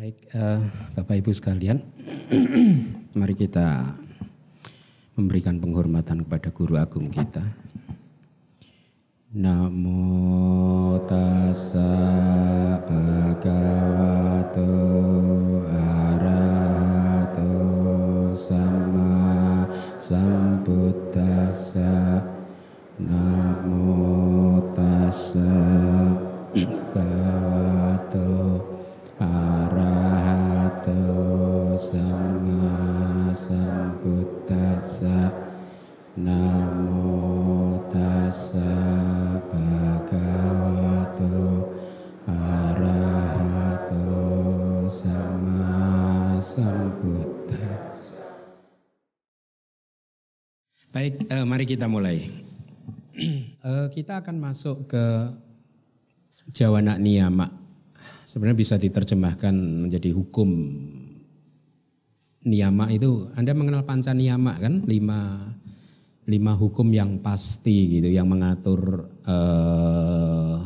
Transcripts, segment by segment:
Baik, uh, Bapak Ibu sekalian, mari kita memberikan penghormatan kepada Guru Agung kita. Namo tassa bhagavato arahato sama sambuddhassa Namo tassa bhagavato arahato sama sambuddhassa Namo tassa bhagavato arahato sama sambuddhassa Baik, eh, mari kita mulai. Eh, kita akan masuk ke Jawana Niyama. Sebenarnya bisa diterjemahkan menjadi hukum niyama itu Anda mengenal panca niyama kan? Lima lima hukum yang pasti gitu yang mengatur eh,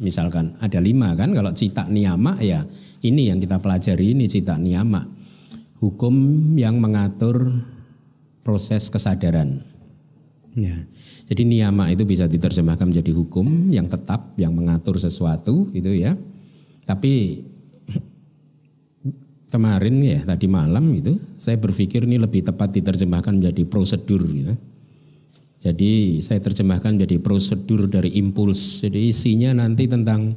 misalkan ada lima kan? Kalau cita niyama ya ini yang kita pelajari ini cita niyama. Hukum yang mengatur proses kesadaran. Ya jadi niyama itu bisa diterjemahkan menjadi hukum yang tetap yang mengatur sesuatu gitu ya. Tapi kemarin ya tadi malam itu saya berpikir ini lebih tepat diterjemahkan menjadi prosedur gitu. Jadi saya terjemahkan menjadi prosedur dari impuls. Jadi isinya nanti tentang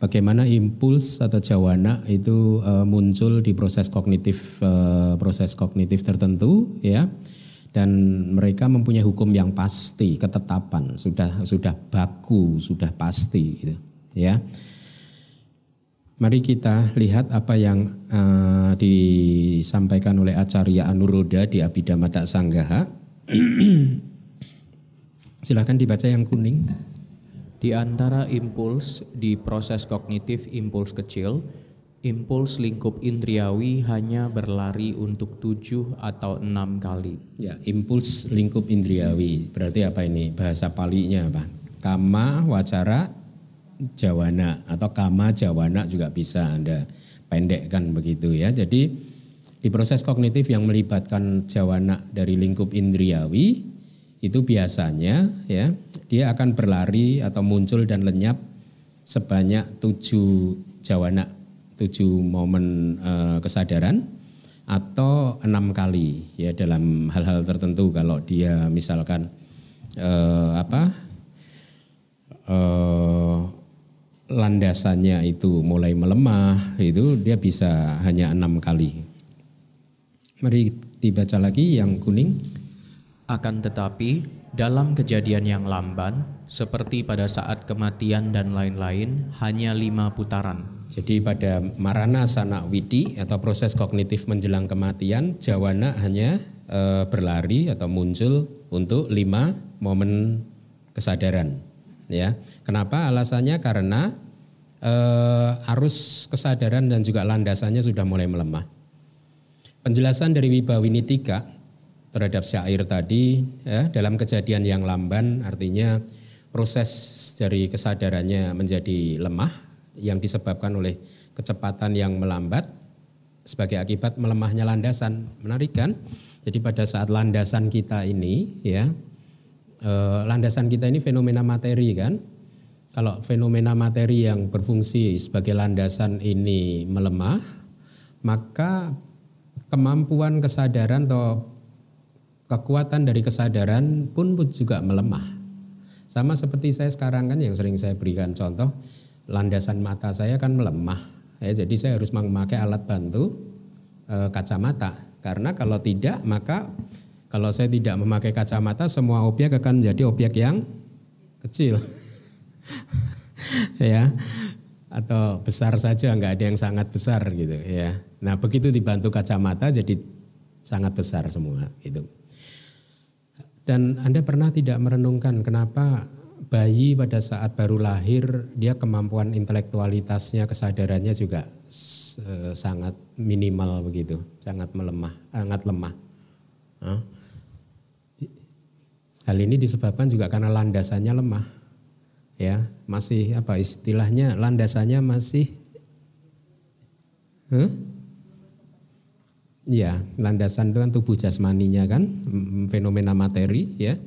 bagaimana impuls atau jawana itu uh, muncul di proses kognitif uh, proses kognitif tertentu ya. Dan mereka mempunyai hukum yang pasti, ketetapan, sudah sudah baku, sudah pasti gitu ya. Mari kita lihat apa yang uh, disampaikan oleh Acarya Anuroda di Abhidhamma Sanggaha. Silakan dibaca yang kuning. Di antara impuls di proses kognitif impuls kecil, impuls lingkup indriawi hanya berlari untuk tujuh atau enam kali. Ya, impuls lingkup indriawi. Berarti apa ini? Bahasa palinya apa? Kama, wacara, jawana atau kama jawana juga bisa Anda pendekkan begitu ya. Jadi di proses kognitif yang melibatkan jawana dari lingkup indriawi itu biasanya ya dia akan berlari atau muncul dan lenyap sebanyak tujuh jawana tujuh momen eh, kesadaran atau enam kali ya dalam hal-hal tertentu kalau dia misalkan eh, apa eh, landasannya itu mulai melemah itu dia bisa hanya enam kali. Mari dibaca lagi yang kuning. Akan tetapi dalam kejadian yang lamban seperti pada saat kematian dan lain-lain hanya lima putaran. Jadi pada marana sana widi atau proses kognitif menjelang kematian jawana hanya e, berlari atau muncul untuk lima momen kesadaran ya. Kenapa? Alasannya karena eh, arus kesadaran dan juga landasannya sudah mulai melemah. Penjelasan dari Wibawini tiga terhadap syair tadi ya, dalam kejadian yang lamban artinya proses dari kesadarannya menjadi lemah yang disebabkan oleh kecepatan yang melambat sebagai akibat melemahnya landasan. Menarik kan? Jadi pada saat landasan kita ini ya eh, landasan kita ini fenomena materi kan. Kalau fenomena materi yang berfungsi sebagai landasan ini melemah, maka kemampuan kesadaran atau kekuatan dari kesadaran pun juga melemah. Sama seperti saya sekarang kan yang sering saya berikan contoh, landasan mata saya kan melemah. Ya, jadi saya harus memakai alat bantu e, kacamata. Karena kalau tidak maka kalau saya tidak memakai kacamata semua objek akan menjadi objek yang kecil. ya atau besar saja nggak ada yang sangat besar gitu ya. Nah begitu dibantu kacamata jadi sangat besar semua itu. Dan Anda pernah tidak merenungkan kenapa bayi pada saat baru lahir dia kemampuan intelektualitasnya kesadarannya juga sangat minimal begitu, sangat melemah, sangat lemah. Hal ini disebabkan juga karena landasannya lemah ya masih apa istilahnya landasannya masih Huh? Ya, landasan itu kan tubuh jasmaninya kan, fenomena materi ya.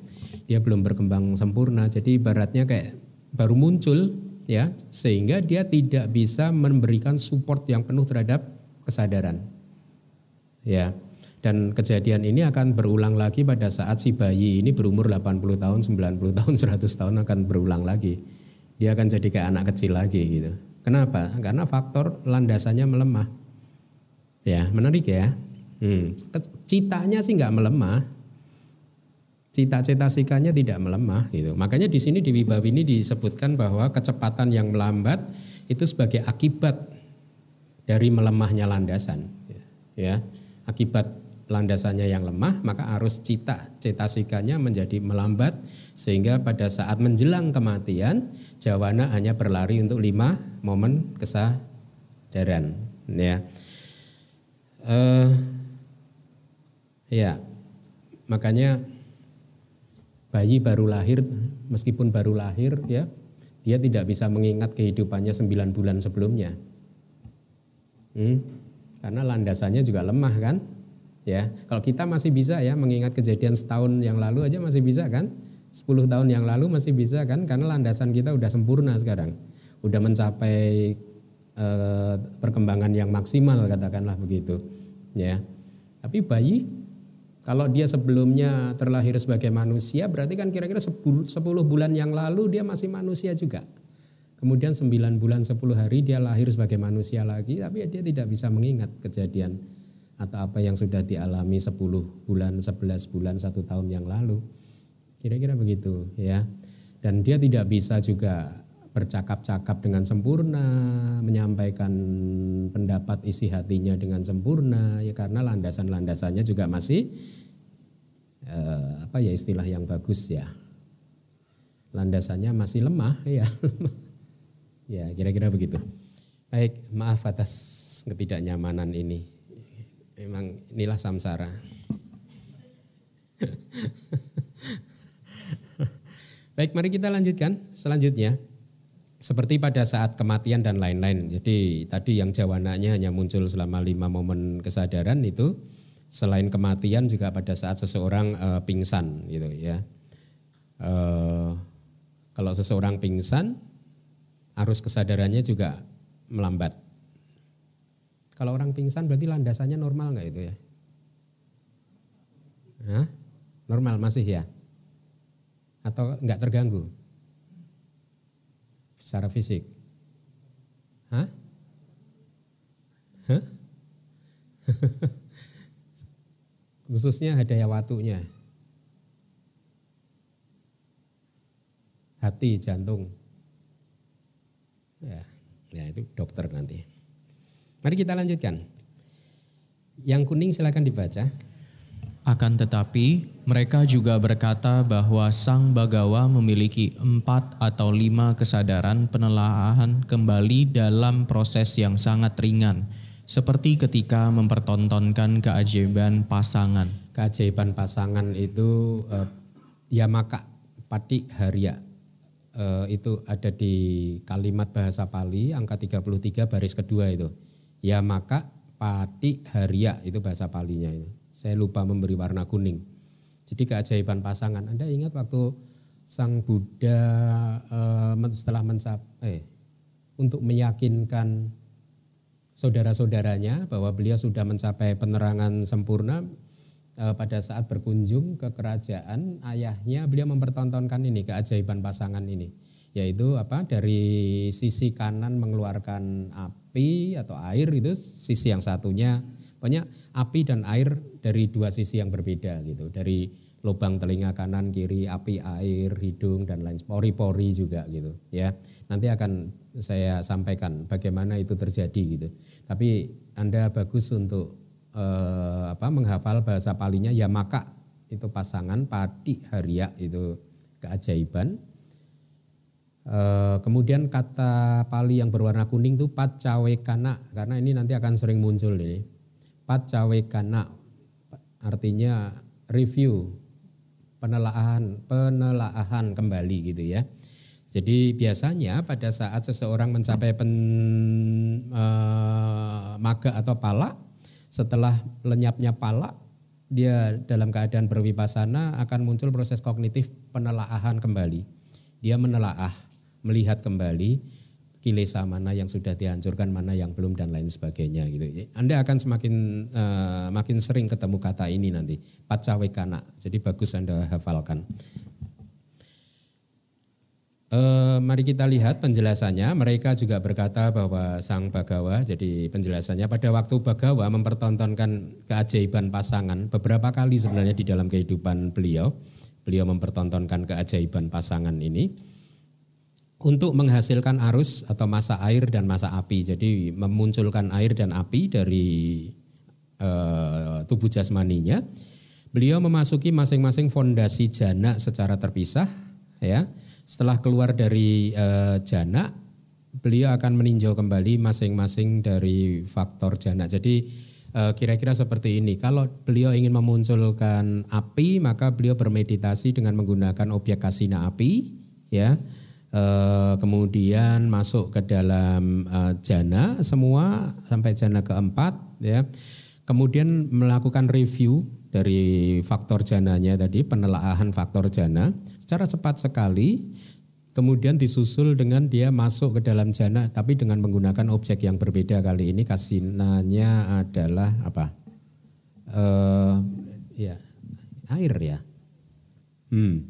Dia belum berkembang sempurna, jadi ibaratnya kayak baru muncul ya, sehingga dia tidak bisa memberikan support yang penuh terhadap kesadaran. Ya. Dan kejadian ini akan berulang lagi pada saat si bayi ini berumur 80 tahun, 90 tahun, 100 tahun akan berulang lagi. Dia akan jadi kayak anak kecil lagi gitu. Kenapa? Karena faktor landasannya melemah. Ya, menarik ya. Hmm. Citanya sih nggak melemah. Cita-cita sikanya tidak melemah gitu. Makanya di sini di Wibawi ini disebutkan bahwa kecepatan yang melambat itu sebagai akibat dari melemahnya landasan. Ya, akibat landasannya yang lemah, maka arus cita cetasikanya menjadi melambat sehingga pada saat menjelang kematian jawana hanya berlari untuk lima momen kesadaran. Ya, uh, ya makanya bayi baru lahir meskipun baru lahir ya dia tidak bisa mengingat kehidupannya sembilan bulan sebelumnya. Hmm, karena landasannya juga lemah kan? Ya, kalau kita masih bisa ya mengingat kejadian setahun yang lalu aja masih bisa kan? 10 tahun yang lalu masih bisa kan? Karena landasan kita udah sempurna sekarang. Udah mencapai eh, perkembangan yang maksimal katakanlah begitu. Ya. Tapi bayi kalau dia sebelumnya terlahir sebagai manusia berarti kan kira-kira 10, 10 bulan yang lalu dia masih manusia juga. Kemudian 9 bulan 10 hari dia lahir sebagai manusia lagi tapi dia tidak bisa mengingat kejadian atau apa yang sudah dialami 10 bulan, 11 bulan, satu tahun yang lalu. Kira-kira begitu ya. Dan dia tidak bisa juga bercakap-cakap dengan sempurna, menyampaikan pendapat isi hatinya dengan sempurna ya karena landasan-landasannya juga masih eh, apa ya istilah yang bagus ya. Landasannya masih lemah ya. ya, kira-kira begitu. Baik, maaf atas ketidaknyamanan ini. Memang inilah samsara. Baik, mari kita lanjutkan selanjutnya. Seperti pada saat kematian dan lain-lain. Jadi tadi yang jawananya hanya muncul selama lima momen kesadaran itu selain kematian juga pada saat seseorang e, pingsan gitu ya. E, kalau seseorang pingsan arus kesadarannya juga melambat. Kalau orang pingsan berarti landasannya normal nggak itu ya? Hah? Normal masih ya? Atau nggak terganggu? Secara fisik? Hah? Hah? Khususnya hadaya watunya. Hati, jantung. Ya, ya itu dokter nanti. Mari kita lanjutkan. Yang kuning silakan dibaca. Akan tetapi mereka juga berkata bahwa Sang Bagawa memiliki empat atau lima kesadaran penelaahan kembali dalam proses yang sangat ringan. Seperti ketika mempertontonkan keajaiban pasangan. Keajaiban pasangan itu eh, ya maka pati haria eh, itu ada di kalimat bahasa Pali angka 33 baris kedua itu Ya maka pati haria itu bahasa palinya itu. Saya lupa memberi warna kuning. Jadi keajaiban pasangan. Anda ingat waktu Sang Buddha eh, setelah mencapai eh, untuk meyakinkan saudara-saudaranya bahwa beliau sudah mencapai penerangan sempurna eh, pada saat berkunjung ke kerajaan ayahnya beliau mempertontonkan ini keajaiban pasangan ini yaitu apa dari sisi kanan mengeluarkan api atau air itu sisi yang satunya. Banyak api dan air dari dua sisi yang berbeda gitu. Dari lubang telinga kanan kiri api air hidung dan lain pori-pori juga gitu ya. Nanti akan saya sampaikan bagaimana itu terjadi gitu. Tapi anda bagus untuk eh, apa menghafal bahasa palinya ya maka itu pasangan padi haria itu keajaiban Eh, kemudian kata Pali yang berwarna kuning itu pacawekana karena ini nanti akan sering muncul ini. Pacawekana artinya review, penelaahan, penelaahan kembali gitu ya. Jadi biasanya pada saat seseorang mencapai pen, e, maga atau pala. Setelah lenyapnya pala, dia dalam keadaan berwipasana akan muncul proses kognitif penelaahan kembali. Dia menelaah, melihat kembali kilesa mana yang sudah dihancurkan, mana yang belum dan lain sebagainya gitu. Anda akan semakin uh, makin sering ketemu kata ini nanti, pacawekana. Jadi bagus Anda hafalkan. Uh, mari kita lihat penjelasannya. Mereka juga berkata bahwa Sang Bagawa, jadi penjelasannya pada waktu Bagawa mempertontonkan keajaiban pasangan beberapa kali sebenarnya di dalam kehidupan beliau. Beliau mempertontonkan keajaiban pasangan ini untuk menghasilkan arus atau masa air dan masa api. Jadi memunculkan air dan api dari uh, tubuh jasmaninya. Beliau memasuki masing-masing fondasi jana secara terpisah, ya setelah keluar dari uh, jana, beliau akan meninjau kembali masing-masing dari faktor jana. Jadi eh, kira-kira seperti ini. Kalau beliau ingin memunculkan api, maka beliau bermeditasi dengan menggunakan objek kasina api, ya. Uh, kemudian masuk ke dalam uh, jana semua sampai jana keempat, ya. Kemudian melakukan review dari faktor jananya tadi, penelaahan faktor jana secara cepat sekali. Kemudian disusul dengan dia masuk ke dalam jana tapi dengan menggunakan objek yang berbeda kali ini kasinanya adalah apa? Uh, ya air ya. Hmm.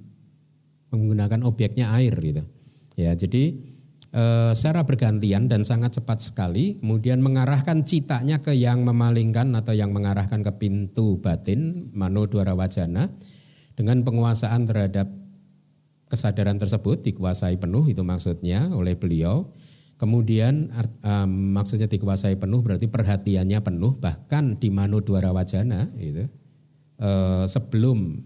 Menggunakan objeknya air gitu. Ya, jadi Eh, secara bergantian dan sangat cepat sekali, kemudian mengarahkan citanya ke yang memalingkan atau yang mengarahkan ke pintu batin, mano dwara wajana, dengan penguasaan terhadap kesadaran tersebut dikuasai penuh itu maksudnya oleh beliau. Kemudian um, maksudnya dikuasai penuh berarti perhatiannya penuh bahkan di mano dwara wajana itu uh, sebelum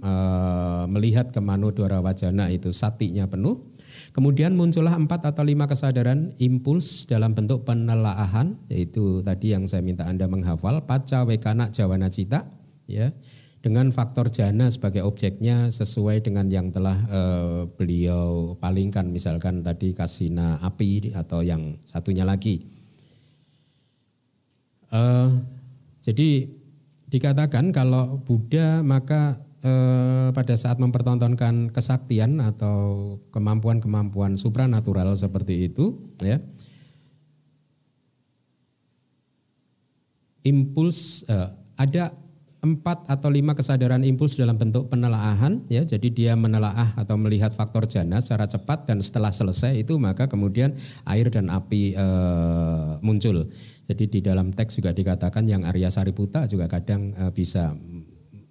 uh, melihat ke mano dwara wajana itu satinya penuh Kemudian muncullah empat atau lima kesadaran impuls dalam bentuk penelaahan, yaitu tadi yang saya minta Anda menghafal, paca, wekana, jawana, cita, ya, dengan faktor jana sebagai objeknya sesuai dengan yang telah uh, beliau palingkan, misalkan tadi kasina api atau yang satunya lagi. Uh, jadi dikatakan kalau Buddha maka eh, pada saat mempertontonkan kesaktian atau kemampuan-kemampuan supranatural seperti itu, ya, impuls eh, ada empat atau lima kesadaran impuls dalam bentuk penelaahan ya. Jadi dia menelaah atau melihat faktor jana secara cepat dan setelah selesai itu maka kemudian air dan api e, muncul. Jadi di dalam teks juga dikatakan yang Arya Sariputa juga kadang e, bisa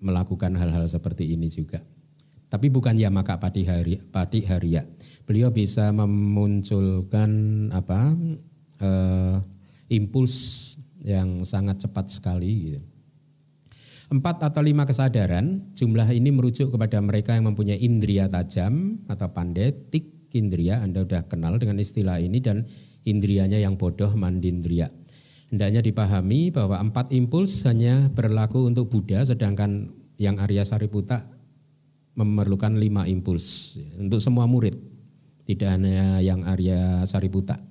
melakukan hal-hal seperti ini juga. Tapi bukan Yamaka Pati Hari Pati Haria. Beliau bisa memunculkan apa uh, impuls yang sangat cepat sekali gitu. Empat atau lima kesadaran, jumlah ini merujuk kepada mereka yang mempunyai indria tajam atau pandetik indria. Anda sudah kenal dengan istilah ini dan indrianya yang bodoh mandindria. Hendaknya dipahami bahwa empat impuls hanya berlaku untuk Buddha, sedangkan yang Arya Sariputa memerlukan lima impuls untuk semua murid, tidak hanya yang Arya Sariputa.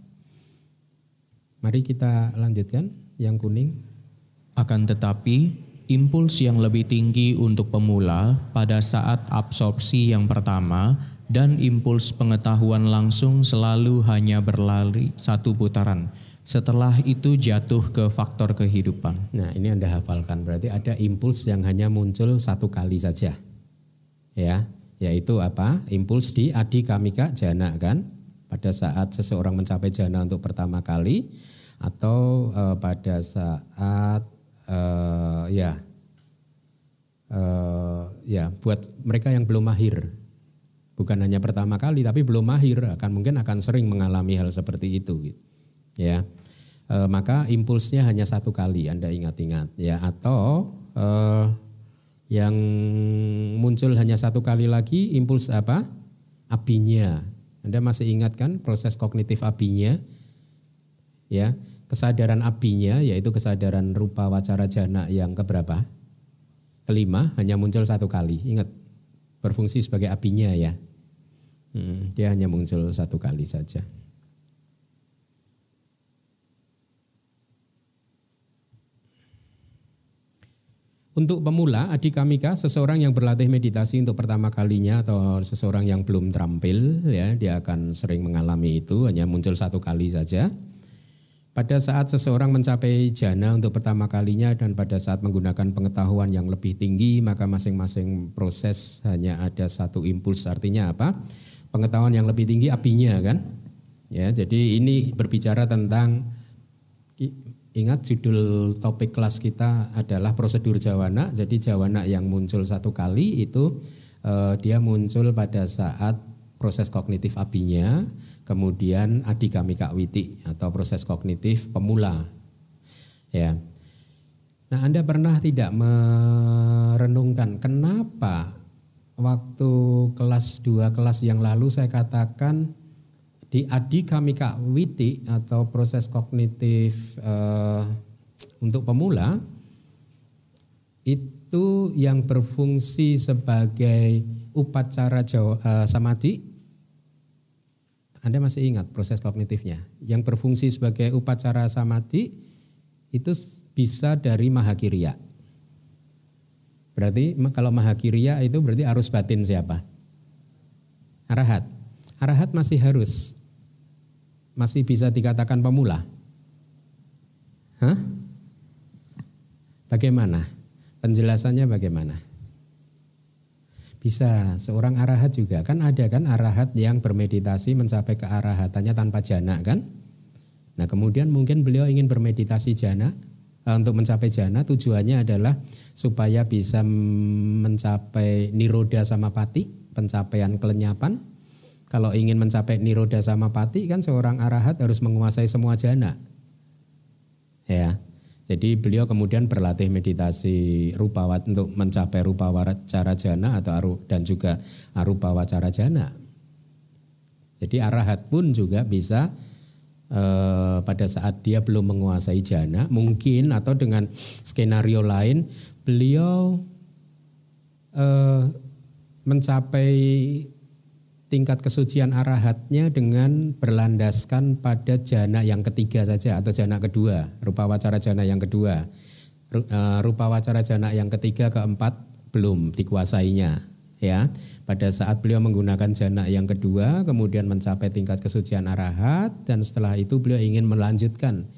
Mari kita lanjutkan yang kuning. Akan tetapi, impuls yang lebih tinggi untuk pemula pada saat absorpsi yang pertama dan impuls pengetahuan langsung selalu hanya berlari satu putaran setelah itu jatuh ke faktor kehidupan. Nah ini Anda hafalkan berarti ada impuls yang hanya muncul satu kali saja. Ya, yaitu apa? Impuls di adi kamika jana kan? Pada saat seseorang mencapai jana untuk pertama kali atau uh, pada saat uh, ya uh, ya buat mereka yang belum mahir bukan hanya pertama kali tapi belum mahir akan mungkin akan sering mengalami hal seperti itu gitu ya. E, maka impulsnya hanya satu kali anda ingat-ingat. Ya atau e, yang muncul hanya satu kali lagi impuls apa? Apinya. Anda masih ingat kan proses kognitif apinya? Ya kesadaran apinya yaitu kesadaran rupa wacara jana yang keberapa? Kelima hanya muncul satu kali. Ingat berfungsi sebagai apinya ya. Hmm, dia hanya muncul satu kali saja Untuk pemula, adikamika seseorang yang berlatih meditasi untuk pertama kalinya atau seseorang yang belum terampil ya, dia akan sering mengalami itu hanya muncul satu kali saja. Pada saat seseorang mencapai jana untuk pertama kalinya dan pada saat menggunakan pengetahuan yang lebih tinggi, maka masing-masing proses hanya ada satu impuls. Artinya apa? Pengetahuan yang lebih tinggi apinya kan? Ya, jadi ini berbicara tentang Ingat judul topik kelas kita adalah prosedur jawana. Jadi jawana yang muncul satu kali itu eh, dia muncul pada saat proses kognitif abinya, kemudian adikamika witi atau proses kognitif pemula. Ya. Nah, Anda pernah tidak merenungkan kenapa waktu kelas 2 kelas yang lalu saya katakan di adikamika witi atau proses kognitif uh, untuk pemula itu yang berfungsi sebagai upacara jawa, uh, samadhi. Anda masih ingat proses kognitifnya? Yang berfungsi sebagai upacara samadhi itu bisa dari mahakirya berarti kalau mahakirya itu berarti arus batin siapa? Arahat. Arahat masih harus masih bisa dikatakan pemula? Hah? Bagaimana? Penjelasannya bagaimana? Bisa seorang arahat juga kan ada kan arahat yang bermeditasi mencapai ke arahatannya tanpa jana kan? Nah kemudian mungkin beliau ingin bermeditasi jana eh, untuk mencapai jana tujuannya adalah supaya bisa mencapai niroda sama pati pencapaian kelenyapan kalau ingin mencapai niroda sama pati kan seorang arahat harus menguasai semua jana. Ya. Jadi beliau kemudian berlatih meditasi rupa untuk mencapai rupa cara jana atau aru, dan juga arupa wacara jana. Jadi arahat pun juga bisa eh, pada saat dia belum menguasai jana, mungkin atau dengan skenario lain beliau eh, mencapai tingkat kesucian arahatnya dengan berlandaskan pada jana yang ketiga saja atau jana kedua, rupa wacara jana yang kedua. Eh, rupa wacara jana yang ketiga keempat belum dikuasainya ya. Pada saat beliau menggunakan jana yang kedua kemudian mencapai tingkat kesucian arahat dan setelah itu beliau ingin melanjutkan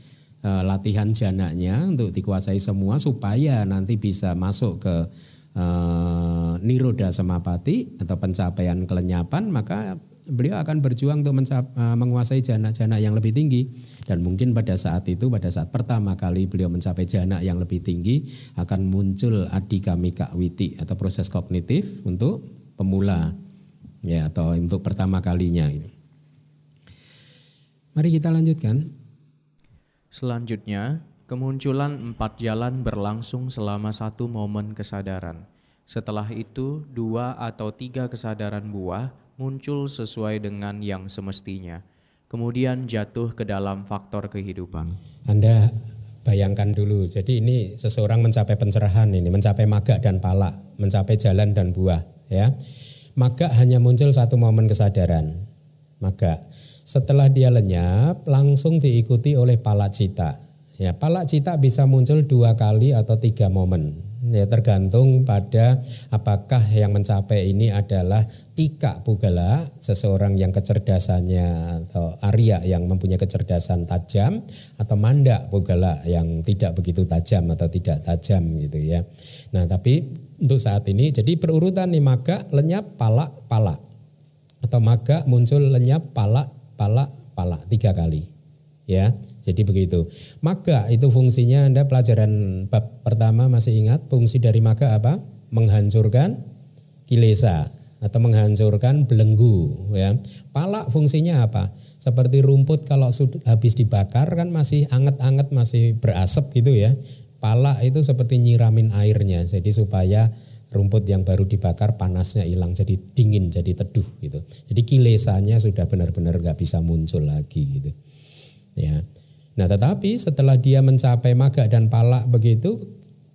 uh, latihan jananya untuk dikuasai semua supaya nanti bisa masuk ke uh, niroda samapati atau pencapaian kelenyapan maka beliau akan berjuang untuk mencap, uh, menguasai jana-jana yang lebih tinggi dan mungkin pada saat itu pada saat pertama kali beliau mencapai jana yang lebih tinggi akan muncul adikamika witi atau proses kognitif untuk pemula ya atau untuk pertama kalinya Mari kita lanjutkan. Selanjutnya, Kemunculan empat jalan berlangsung selama satu momen kesadaran. Setelah itu, dua atau tiga kesadaran buah muncul sesuai dengan yang semestinya. Kemudian jatuh ke dalam faktor kehidupan. Anda bayangkan dulu, jadi ini seseorang mencapai pencerahan ini, mencapai maga dan pala, mencapai jalan dan buah. ya. Maga hanya muncul satu momen kesadaran. Maga. Setelah dia lenyap, langsung diikuti oleh pala cita Ya, palak cita bisa muncul dua kali atau tiga momen. Ya, tergantung pada apakah yang mencapai ini adalah tika pugala, seseorang yang kecerdasannya atau Arya yang mempunyai kecerdasan tajam atau manda pugala yang tidak begitu tajam atau tidak tajam gitu ya. Nah, tapi untuk saat ini jadi perurutan nih maga lenyap palak palak atau maga muncul lenyap palak palak palak tiga kali ya jadi begitu. Maga itu fungsinya Anda pelajaran bab pertama masih ingat fungsi dari maga apa? Menghancurkan kilesa atau menghancurkan belenggu ya. Palak fungsinya apa? Seperti rumput kalau sudah habis dibakar kan masih anget-anget masih berasap gitu ya. Palak itu seperti nyiramin airnya jadi supaya rumput yang baru dibakar panasnya hilang jadi dingin jadi teduh gitu. Jadi kilesanya sudah benar-benar nggak bisa muncul lagi gitu. Ya. Nah tetapi setelah dia mencapai maga dan palak begitu,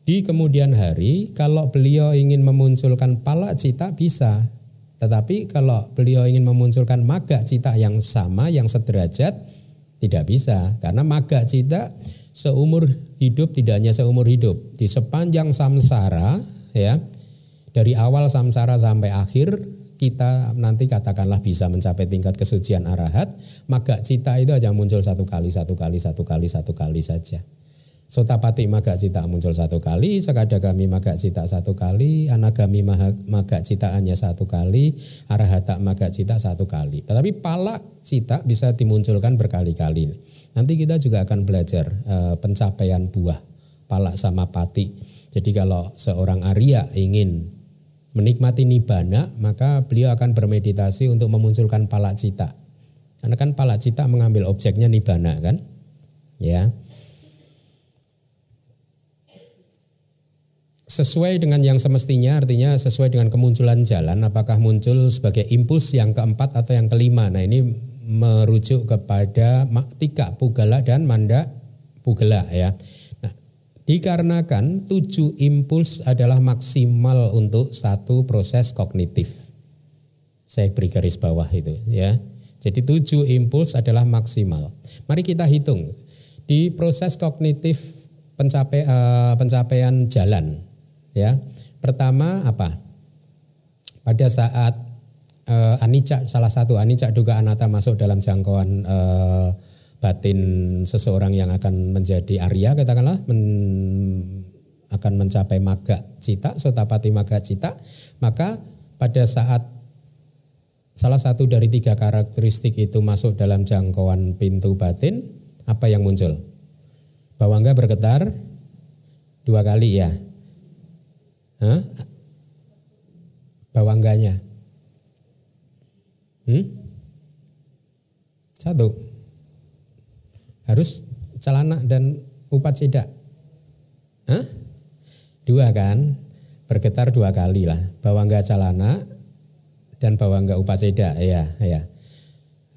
di kemudian hari kalau beliau ingin memunculkan palak cita bisa. Tetapi kalau beliau ingin memunculkan maga cita yang sama, yang sederajat, Tidak bisa karena maga cita seumur hidup tidak hanya seumur hidup di sepanjang samsara ya dari awal samsara sampai akhir kita nanti katakanlah bisa mencapai tingkat kesucian arahat maka cita itu aja muncul satu kali satu kali satu kali satu kali saja Sotapati maga cita muncul satu kali, Sakadagami maga cita satu kali, Anagami maga cita hanya satu kali, Arahata maga cita satu kali. Tetapi pala cita bisa dimunculkan berkali-kali. Nanti kita juga akan belajar e, pencapaian buah pala sama pati. Jadi kalau seorang Arya ingin menikmati nibana, maka beliau akan bermeditasi untuk memunculkan pala cita. Karena kan pala cita mengambil objeknya nibana kan? Ya. sesuai dengan yang semestinya artinya sesuai dengan kemunculan jalan apakah muncul sebagai impuls yang keempat atau yang kelima nah ini merujuk kepada tika pugala dan manda pugala ya dikarenakan tujuh impuls adalah maksimal untuk satu proses kognitif. Saya beri garis bawah itu ya. Jadi tujuh impuls adalah maksimal. Mari kita hitung. Di proses kognitif pencapai, uh, pencapaian jalan Ya, pertama apa? Pada saat uh, anicca salah satu anicca duga anata masuk dalam jangkauan uh, batin seseorang yang akan menjadi Arya katakanlah men, akan mencapai maga cita, sotapati maga cita, maka pada saat salah satu dari tiga karakteristik itu masuk dalam jangkauan pintu batin, apa yang muncul? Bawangga bergetar dua kali ya, Hah? Bawangganya. Hmm? Satu. Harus celana dan upat cedak. Hah? Dua kan? Bergetar dua kali lah. Bawangga celana dan bawangga upat cedak. Ya, ya.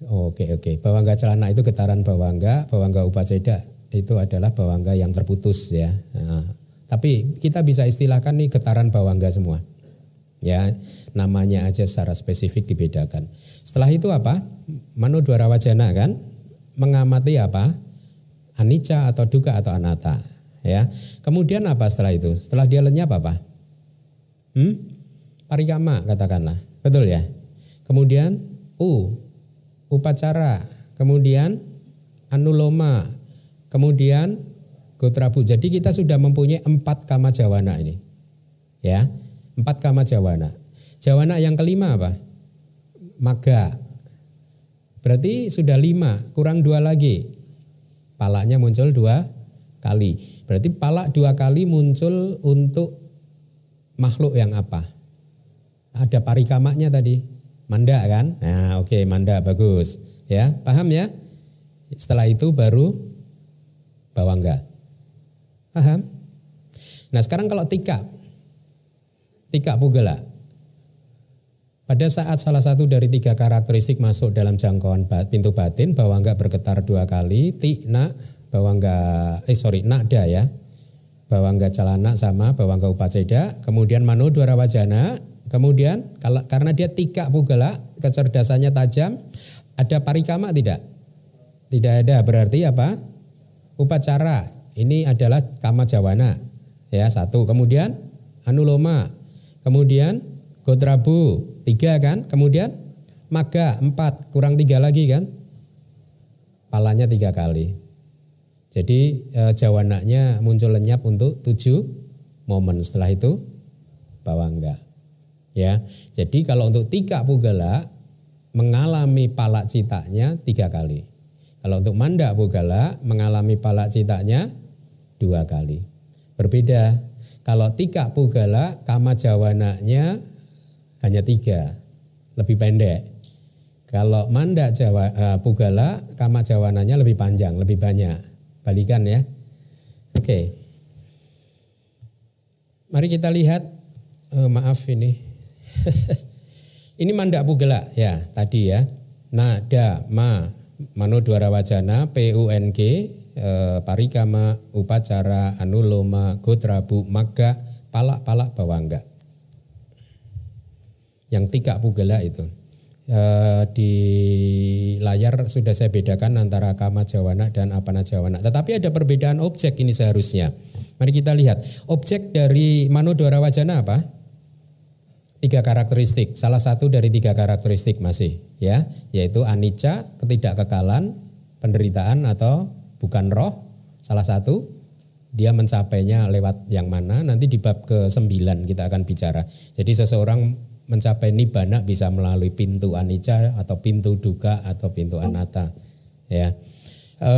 Oke, oke. Bawangga celana itu getaran bawangga, bawangga upat cedak itu adalah bawangga yang terputus ya. Nah, tapi kita bisa istilahkan nih getaran bawangga semua. Ya, namanya aja secara spesifik dibedakan. Setelah itu apa? Manu dwara wajana kan mengamati apa? Anicca atau duka atau anata. Ya. Kemudian apa setelah itu? Setelah dia lenyap apa? Hmm? Parikama katakanlah. Betul ya? Kemudian u upacara, kemudian anuloma, kemudian Gotrabu. Jadi kita sudah mempunyai empat kama jawana ini. Ya, empat kama jawana. Jawana yang kelima apa? Maga. Berarti sudah lima, kurang dua lagi. Palanya muncul dua kali. Berarti palak dua kali muncul untuk makhluk yang apa? Ada parikamaknya tadi. Manda kan? Nah oke okay, manda bagus. Ya paham ya? Setelah itu baru bawangga. Paham? Nah sekarang kalau tika, tika pugala. Pada saat salah satu dari tiga karakteristik masuk dalam jangkauan pintu batin, bahwa enggak bergetar dua kali, na, bahwa enggak, eh sorry, nakda ya, bahwa enggak calana sama, bahwa enggak upaceda, kemudian manu dua wajana, kemudian kalau karena dia tika pugala, kecerdasannya tajam, ada parikama tidak? Tidak ada, berarti apa? Upacara, ini adalah kama jawana. Ya, satu. Kemudian anuloma. Kemudian gotrabu. Tiga kan. Kemudian maga. Empat. Kurang tiga lagi kan. Palanya tiga kali. Jadi e, jawananya muncul lenyap untuk tujuh momen. Setelah itu bawangga. Ya, jadi kalau untuk tiga pugala mengalami palak citanya tiga kali. Kalau untuk manda pugala mengalami palak citanya dua kali. Berbeda. Kalau tiga pugala, kama jawananya hanya tiga, lebih pendek. Kalau manda jawa, uh, pugala, kama jawananya lebih panjang, lebih banyak. Balikan ya. Oke. Okay. Mari kita lihat, uh, maaf ini. ini manda pugala ya tadi ya. Nada, ma, mano dwara wajana, PUNG, e, parikama, upacara, anuloma, gotrabu, maga, palak-palak bawangga. Yang tiga pugala itu. Eh, di layar sudah saya bedakan antara kama jawana dan apana jawana. Tetapi ada perbedaan objek ini seharusnya. Mari kita lihat. Objek dari manodora wajana apa? Tiga karakteristik. Salah satu dari tiga karakteristik masih ya, yaitu anicca, ketidakkekalan, penderitaan atau bukan roh. Salah satu dia mencapainya lewat yang mana nanti di bab ke-9 kita akan bicara. Jadi seseorang mencapai nibbana bisa melalui pintu anicca atau pintu duka atau pintu anatta ya. E,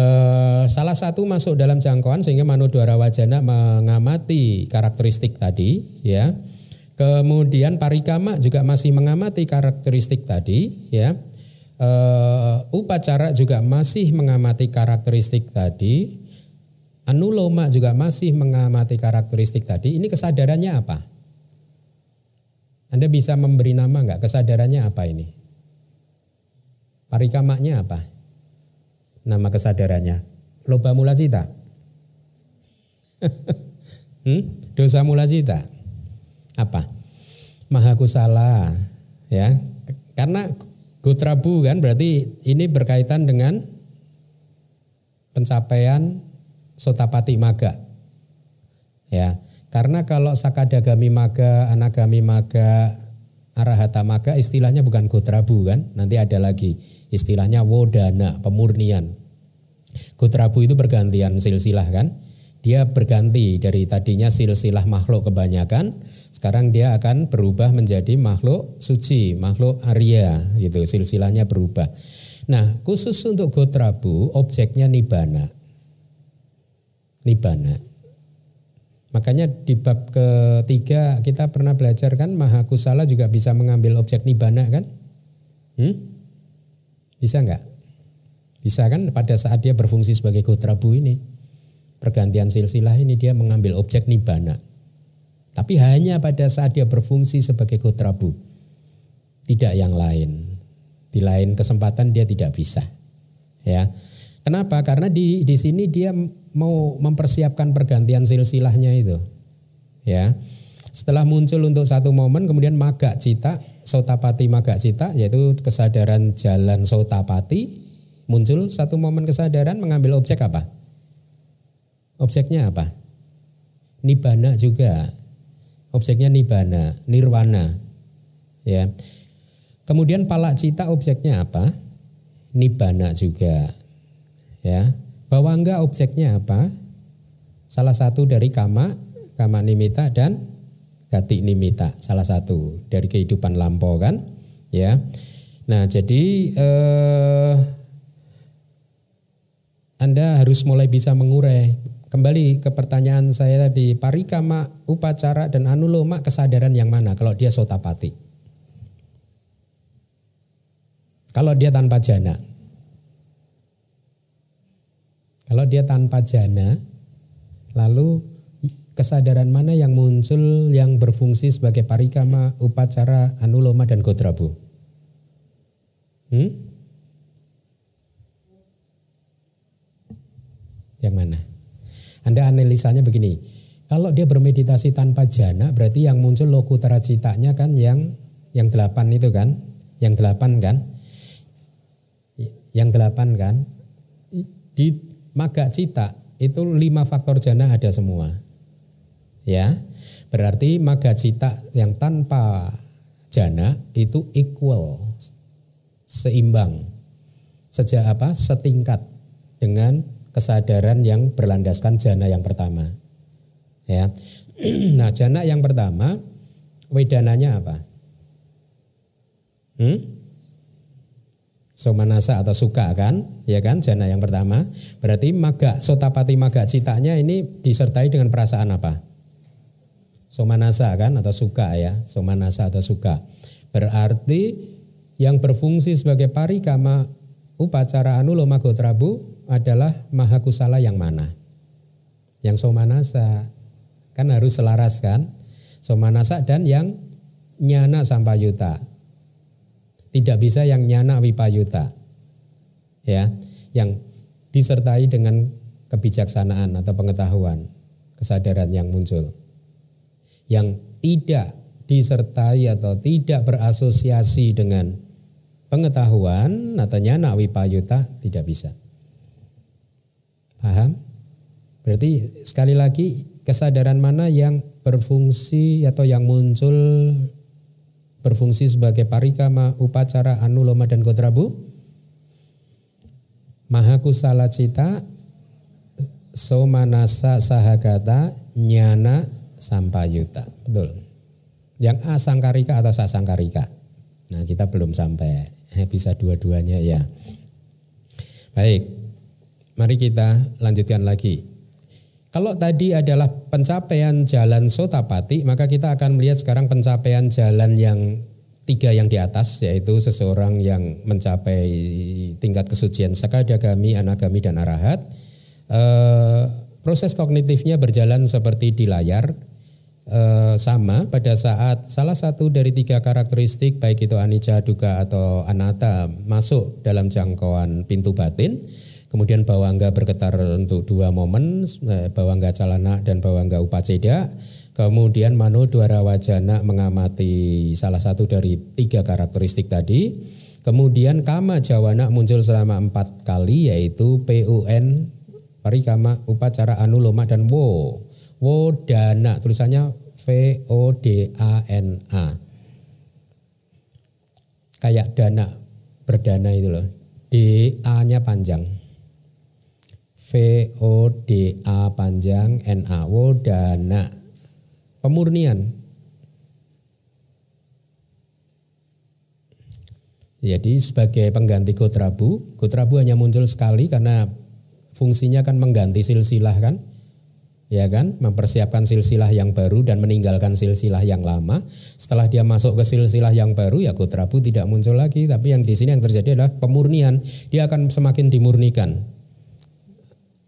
salah satu masuk dalam jangkauan sehingga manudwara wajana mengamati karakteristik tadi ya. Kemudian parikama juga masih mengamati karakteristik tadi ya. E, upacara juga masih mengamati karakteristik tadi. Anuloma juga masih mengamati karakteristik tadi. Ini kesadarannya apa anda bisa memberi nama nggak kesadarannya apa ini? Parikamaknya apa? Nama kesadarannya. Loba mula cita. hmm? Dosa mula cita. Apa? Maha kusala. Ya. Karena Gutrabu kan berarti ini berkaitan dengan pencapaian sotapati maga. Ya. Karena kalau sakadagami maga, anagami maga, arahata maga istilahnya bukan gotrabu kan. Nanti ada lagi istilahnya wodana, pemurnian. Gotrabu itu bergantian silsilah kan. Dia berganti dari tadinya silsilah makhluk kebanyakan, sekarang dia akan berubah menjadi makhluk suci, makhluk Arya gitu. Silsilahnya berubah. Nah, khusus untuk Gotrabu objeknya nibana. Nibana. Makanya di bab ketiga kita pernah belajar kan Maha Kusala juga bisa mengambil objek nibana kan? Hmm? Bisa nggak? Bisa kan pada saat dia berfungsi sebagai gotrabu ini. Pergantian silsilah ini dia mengambil objek nibana. Tapi hanya pada saat dia berfungsi sebagai gotrabu. Tidak yang lain. Di lain kesempatan dia tidak bisa. Ya. Kenapa? Karena di di sini dia mau mempersiapkan pergantian silsilahnya itu. Ya. Setelah muncul untuk satu momen kemudian maga cita, sotapati maga cita yaitu kesadaran jalan sotapati muncul satu momen kesadaran mengambil objek apa? Objeknya apa? Nibana juga. Objeknya nibana, nirwana. Ya. Kemudian palak cita objeknya apa? Nibana juga. Ya. Bahwa enggak objeknya apa? Salah satu dari kama, kama nimita dan gati nimita. Salah satu dari kehidupan lampau kan? Ya. Nah, jadi eh, Anda harus mulai bisa mengurai. Kembali ke pertanyaan saya tadi, parikama, upacara dan anuloma kesadaran yang mana kalau dia sotapati? Kalau dia tanpa jana. Kalau dia tanpa jana, lalu kesadaran mana yang muncul yang berfungsi sebagai parikama, upacara, anuloma, dan gotrabu? Hmm? Yang mana? Anda analisanya begini, kalau dia bermeditasi tanpa jana, berarti yang muncul lokutara citanya kan yang yang delapan itu kan, yang delapan kan, yang delapan kan, di maga cita itu lima faktor jana ada semua. Ya, berarti maga cita yang tanpa jana itu equal, seimbang, sejak apa? Setingkat dengan kesadaran yang berlandaskan jana yang pertama. Ya, nah jana yang pertama wedananya apa? Hmm? Somanasa atau suka kan, ya kan, jana yang pertama. Berarti maga, sotapati maga citanya ini disertai dengan perasaan apa? Somanasa kan atau suka ya, somanasa atau suka. Berarti yang berfungsi sebagai parikama upacara anuloma gotrabu adalah mahakusala yang mana? Yang somanasa. Kan harus selaras kan? Somanasa dan yang nyana sampayuta tidak bisa yang nyana wipayuta. Ya, yang disertai dengan kebijaksanaan atau pengetahuan, kesadaran yang muncul. Yang tidak disertai atau tidak berasosiasi dengan pengetahuan atau nyana wipayuta tidak bisa. Paham? Berarti sekali lagi kesadaran mana yang berfungsi atau yang muncul berfungsi sebagai parikama, upacara, anuloma dan kotrabu? Mahakusala cita, somanasa sahagata, nyana, sampayuta. Betul. Yang asangkarika atau sasangkarika. Nah kita belum sampai, bisa dua-duanya ya. Baik, mari kita lanjutkan lagi. Kalau tadi adalah pencapaian jalan sotapati, maka kita akan melihat sekarang pencapaian jalan yang tiga yang di atas, yaitu seseorang yang mencapai tingkat kesucian sakadagami, anagami, dan arahat. E, proses kognitifnya berjalan seperti di layar, e, sama pada saat salah satu dari tiga karakteristik, baik itu anicca, duka, atau anatta, masuk dalam jangkauan pintu batin, Kemudian bawangga bergetar untuk dua momen, eh, bawangga calana dan bawangga upaceda. Kemudian Mano Dwara Wajana mengamati salah satu dari tiga karakteristik tadi. Kemudian Kama Jawana muncul selama empat kali yaitu PUN, Parikama, Upacara Anuloma dan Wo. Wo Dana, tulisannya V O D A N A. Kayak dana, berdana itu loh. D A-nya panjang. V O D A panjang N A Wodana pemurnian Jadi sebagai pengganti Gotrabu, Gotrabu hanya muncul sekali karena fungsinya kan mengganti silsilah kan, ya kan, mempersiapkan silsilah yang baru dan meninggalkan silsilah yang lama. Setelah dia masuk ke silsilah yang baru, ya Gotrabu tidak muncul lagi. Tapi yang di sini yang terjadi adalah pemurnian. Dia akan semakin dimurnikan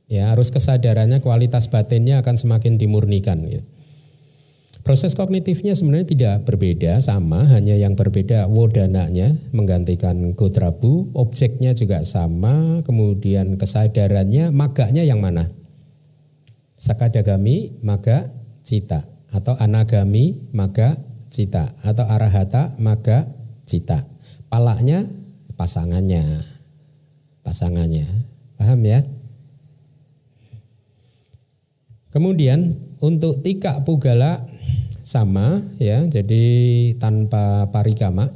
ya harus kesadarannya kualitas batinnya akan semakin dimurnikan gitu. Proses kognitifnya sebenarnya tidak berbeda, sama, hanya yang berbeda wodananya menggantikan gotrabu, objeknya juga sama, kemudian kesadarannya, maganya yang mana? Sakadagami, maga, cita. Atau anagami, maga, cita. Atau arahata, maga, cita. Palaknya, pasangannya. Pasangannya. Paham ya? Kemudian untuk tika pugala sama ya, jadi tanpa parikama.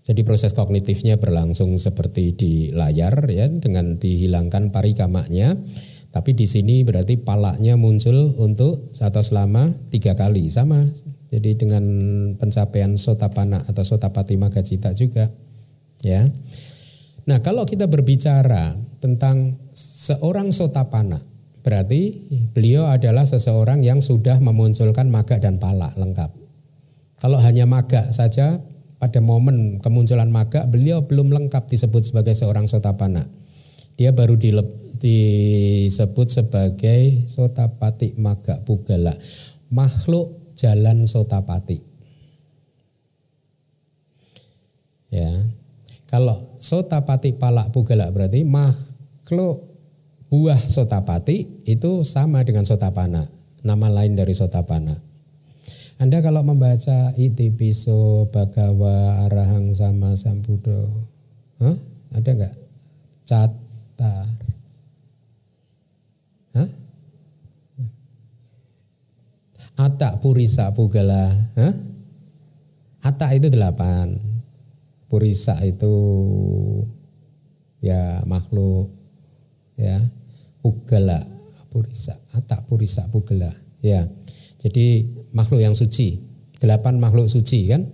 Jadi proses kognitifnya berlangsung seperti di layar ya dengan dihilangkan parikamanya. Tapi di sini berarti palaknya muncul untuk atau selama tiga kali sama. Jadi dengan pencapaian sotapana atau sotapati magacita juga ya. Nah kalau kita berbicara tentang seorang sotapana Berarti beliau adalah seseorang yang sudah memunculkan maga dan pala lengkap. Kalau hanya maga saja pada momen kemunculan maga beliau belum lengkap disebut sebagai seorang sotapana. Dia baru disebut sebagai sotapati maga pugala. Makhluk jalan sotapati. Ya. Kalau sotapati palak pugala berarti makhluk buah sotapati itu sama dengan sotapana, nama lain dari sotapana. Anda kalau membaca iti piso bagawa arahang sama sambudo, huh? ada nggak? Cata, Hah? Ata purisa pugala, Hah? Ata itu delapan, purisa itu ya makhluk, ya pugala purisa. Atak purisa pugala ya. Jadi makhluk yang suci. Delapan makhluk suci kan?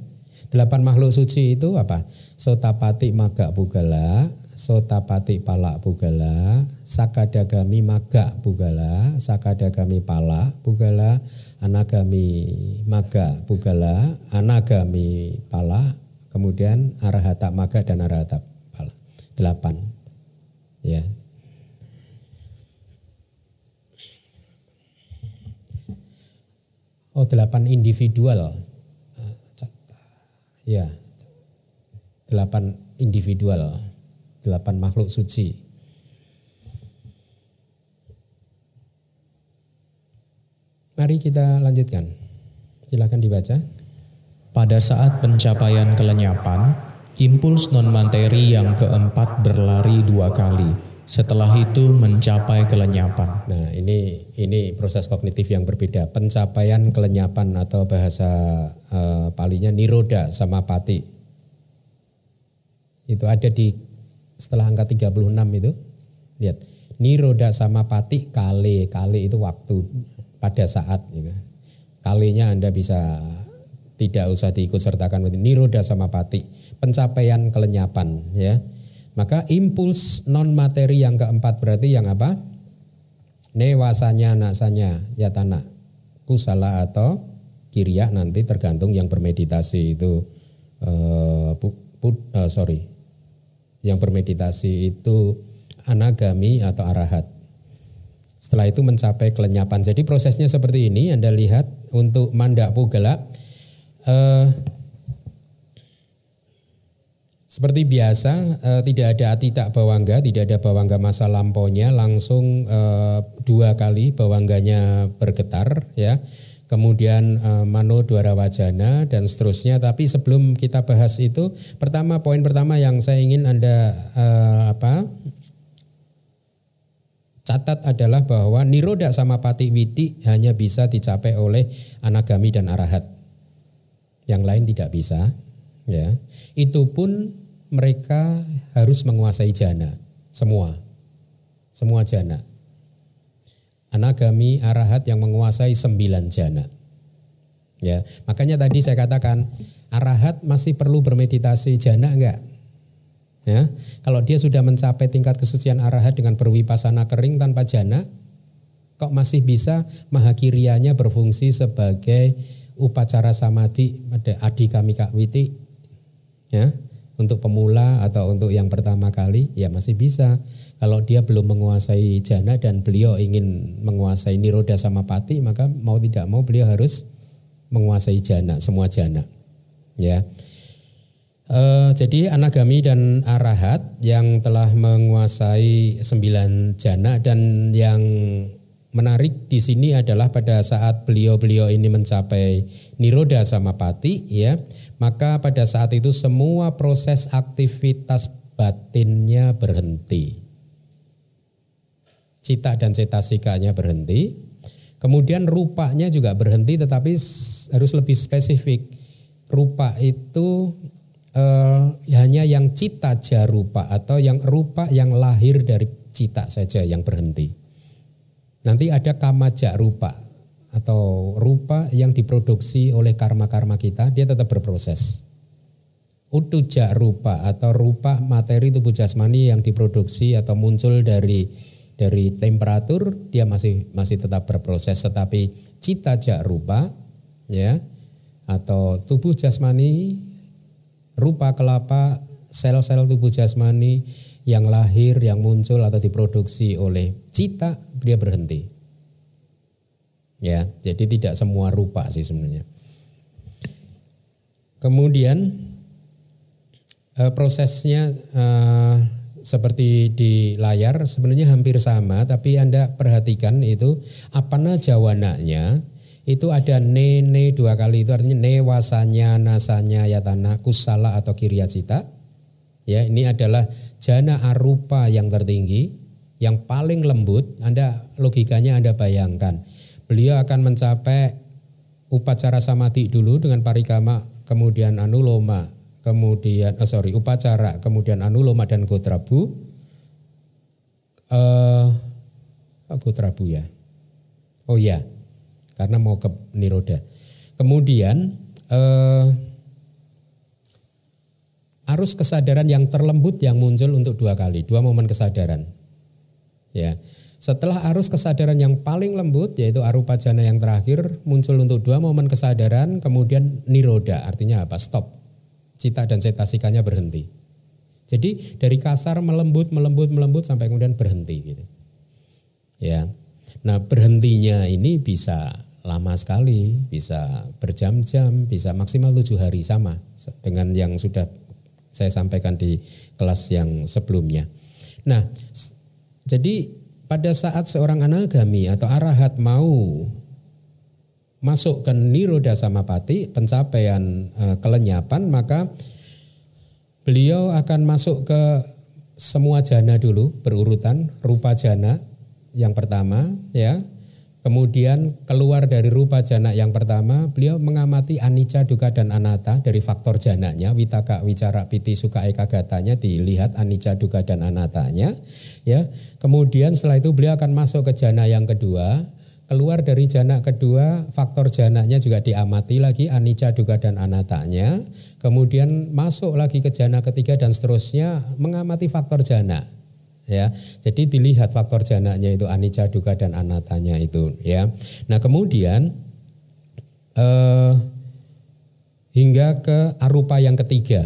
Delapan makhluk suci itu apa? Sotapati maga pugala sotapati pala pugala sakadagami maga pugala sakadagami pala pugala anagami maga pugala anagami pala kemudian arahata maga dan arahata pala delapan. Ya Oh delapan individual. Ya, delapan individual, delapan makhluk suci. Mari kita lanjutkan. Silakan dibaca. Pada saat pencapaian kelenyapan, Impuls non-materi yang keempat berlari dua kali. Setelah itu mencapai kelenyapan. Nah, ini ini proses kognitif yang berbeda. Pencapaian kelenyapan atau bahasa uh, palinya niroda sama pati. Itu ada di setelah angka 36 itu. Lihat, niroda sama pati kali, kali itu waktu pada saat gitu. Kalinya Anda bisa tidak usah diikut sertakan niroda sama pati pencapaian kelenyapan ya maka impuls non materi yang keempat berarti yang apa? Newasanya nasanya ya tanah kusala atau kirya nanti tergantung yang bermeditasi itu uh, pu, pu, uh, sorry yang bermeditasi itu anagami atau arahat. Setelah itu mencapai kelenyapan. Jadi prosesnya seperti ini anda lihat untuk mandak pugala uh, seperti biasa uh, tidak ada atita bawangga, tidak ada bawangga masa lampaunya, langsung uh, dua kali bawangganya bergetar ya. Kemudian uh, mano dwara wajana dan seterusnya. Tapi sebelum kita bahas itu, pertama poin pertama yang saya ingin anda uh, apa catat adalah bahwa niroda sama pati witi hanya bisa dicapai oleh anagami dan arahat yang lain tidak bisa ya itu pun mereka harus menguasai jana. Semua. Semua jana. Anagami arahat yang menguasai sembilan jana. Ya makanya tadi saya katakan arahat masih perlu bermeditasi jana enggak? Ya kalau dia sudah mencapai tingkat kesucian arahat dengan berwipasana kering tanpa jana kok masih bisa mahakirianya berfungsi sebagai upacara samadhi? Pada adi kami kak witi ya untuk pemula atau untuk yang pertama kali ya masih bisa. Kalau dia belum menguasai jana dan beliau ingin menguasai niroda sama pati maka mau tidak mau beliau harus menguasai jana semua jana. Ya. Uh, jadi anagami dan arahat yang telah menguasai sembilan jana dan yang menarik di sini adalah pada saat beliau-beliau ini mencapai niroda sama pati ya maka pada saat itu semua proses aktivitas batinnya berhenti. Cita dan cetasikanya berhenti. Kemudian rupanya juga berhenti tetapi harus lebih spesifik. Rupa itu eh, hanya yang cita jarupa atau yang rupa yang lahir dari cita saja yang berhenti. Nanti ada kamaja rupa atau rupa yang diproduksi oleh karma-karma kita, dia tetap berproses. Utuja rupa atau rupa materi tubuh jasmani yang diproduksi atau muncul dari dari temperatur dia masih masih tetap berproses tetapi cita jak rupa ya atau tubuh jasmani rupa kelapa sel-sel tubuh jasmani yang lahir, yang muncul atau diproduksi oleh cita, dia berhenti. Ya, jadi tidak semua rupa sih sebenarnya. Kemudian eh, prosesnya eh, seperti di layar sebenarnya hampir sama, tapi anda perhatikan itu apa jawananya itu ada ne ne dua kali itu artinya ne wasanya nasanya yatana kusala atau cita. Ya, ini adalah jana arupa yang tertinggi, yang paling lembut. Anda logikanya Anda bayangkan. Beliau akan mencapai upacara samadhi dulu dengan parikama, kemudian anuloma, kemudian oh sorry upacara, kemudian anuloma dan gotrabu. Uh, gotrabu ya. Oh ya, karena mau ke niroda. Kemudian uh, arus kesadaran yang terlembut yang muncul untuk dua kali, dua momen kesadaran. Ya. Setelah arus kesadaran yang paling lembut yaitu arupa jana yang terakhir muncul untuk dua momen kesadaran kemudian niroda artinya apa? Stop. Cita dan cetasikanya berhenti. Jadi dari kasar melembut melembut melembut sampai kemudian berhenti gitu. Ya. Nah, berhentinya ini bisa lama sekali, bisa berjam-jam, bisa maksimal tujuh hari sama dengan yang sudah saya sampaikan di kelas yang sebelumnya. Nah, jadi pada saat seorang anagami atau arahat mau masuk ke niroda samapati, pencapaian e, kelenyapan, maka beliau akan masuk ke semua jana dulu berurutan rupa jana yang pertama ya Kemudian keluar dari rupa jana yang pertama, beliau mengamati anicca, duka dan anatta dari faktor jananya, witaka, wicara, piti, suka, eka, gatanya dilihat anicca, duka dan anattanya. Ya, kemudian setelah itu beliau akan masuk ke jana yang kedua, keluar dari jana kedua, faktor jananya juga diamati lagi anicca, duka dan anattanya. Kemudian masuk lagi ke jana ketiga dan seterusnya mengamati faktor jana ya. Jadi dilihat faktor jananya itu anicca, duka dan anatanya itu ya. Nah, kemudian eh, hingga ke arupa yang ketiga.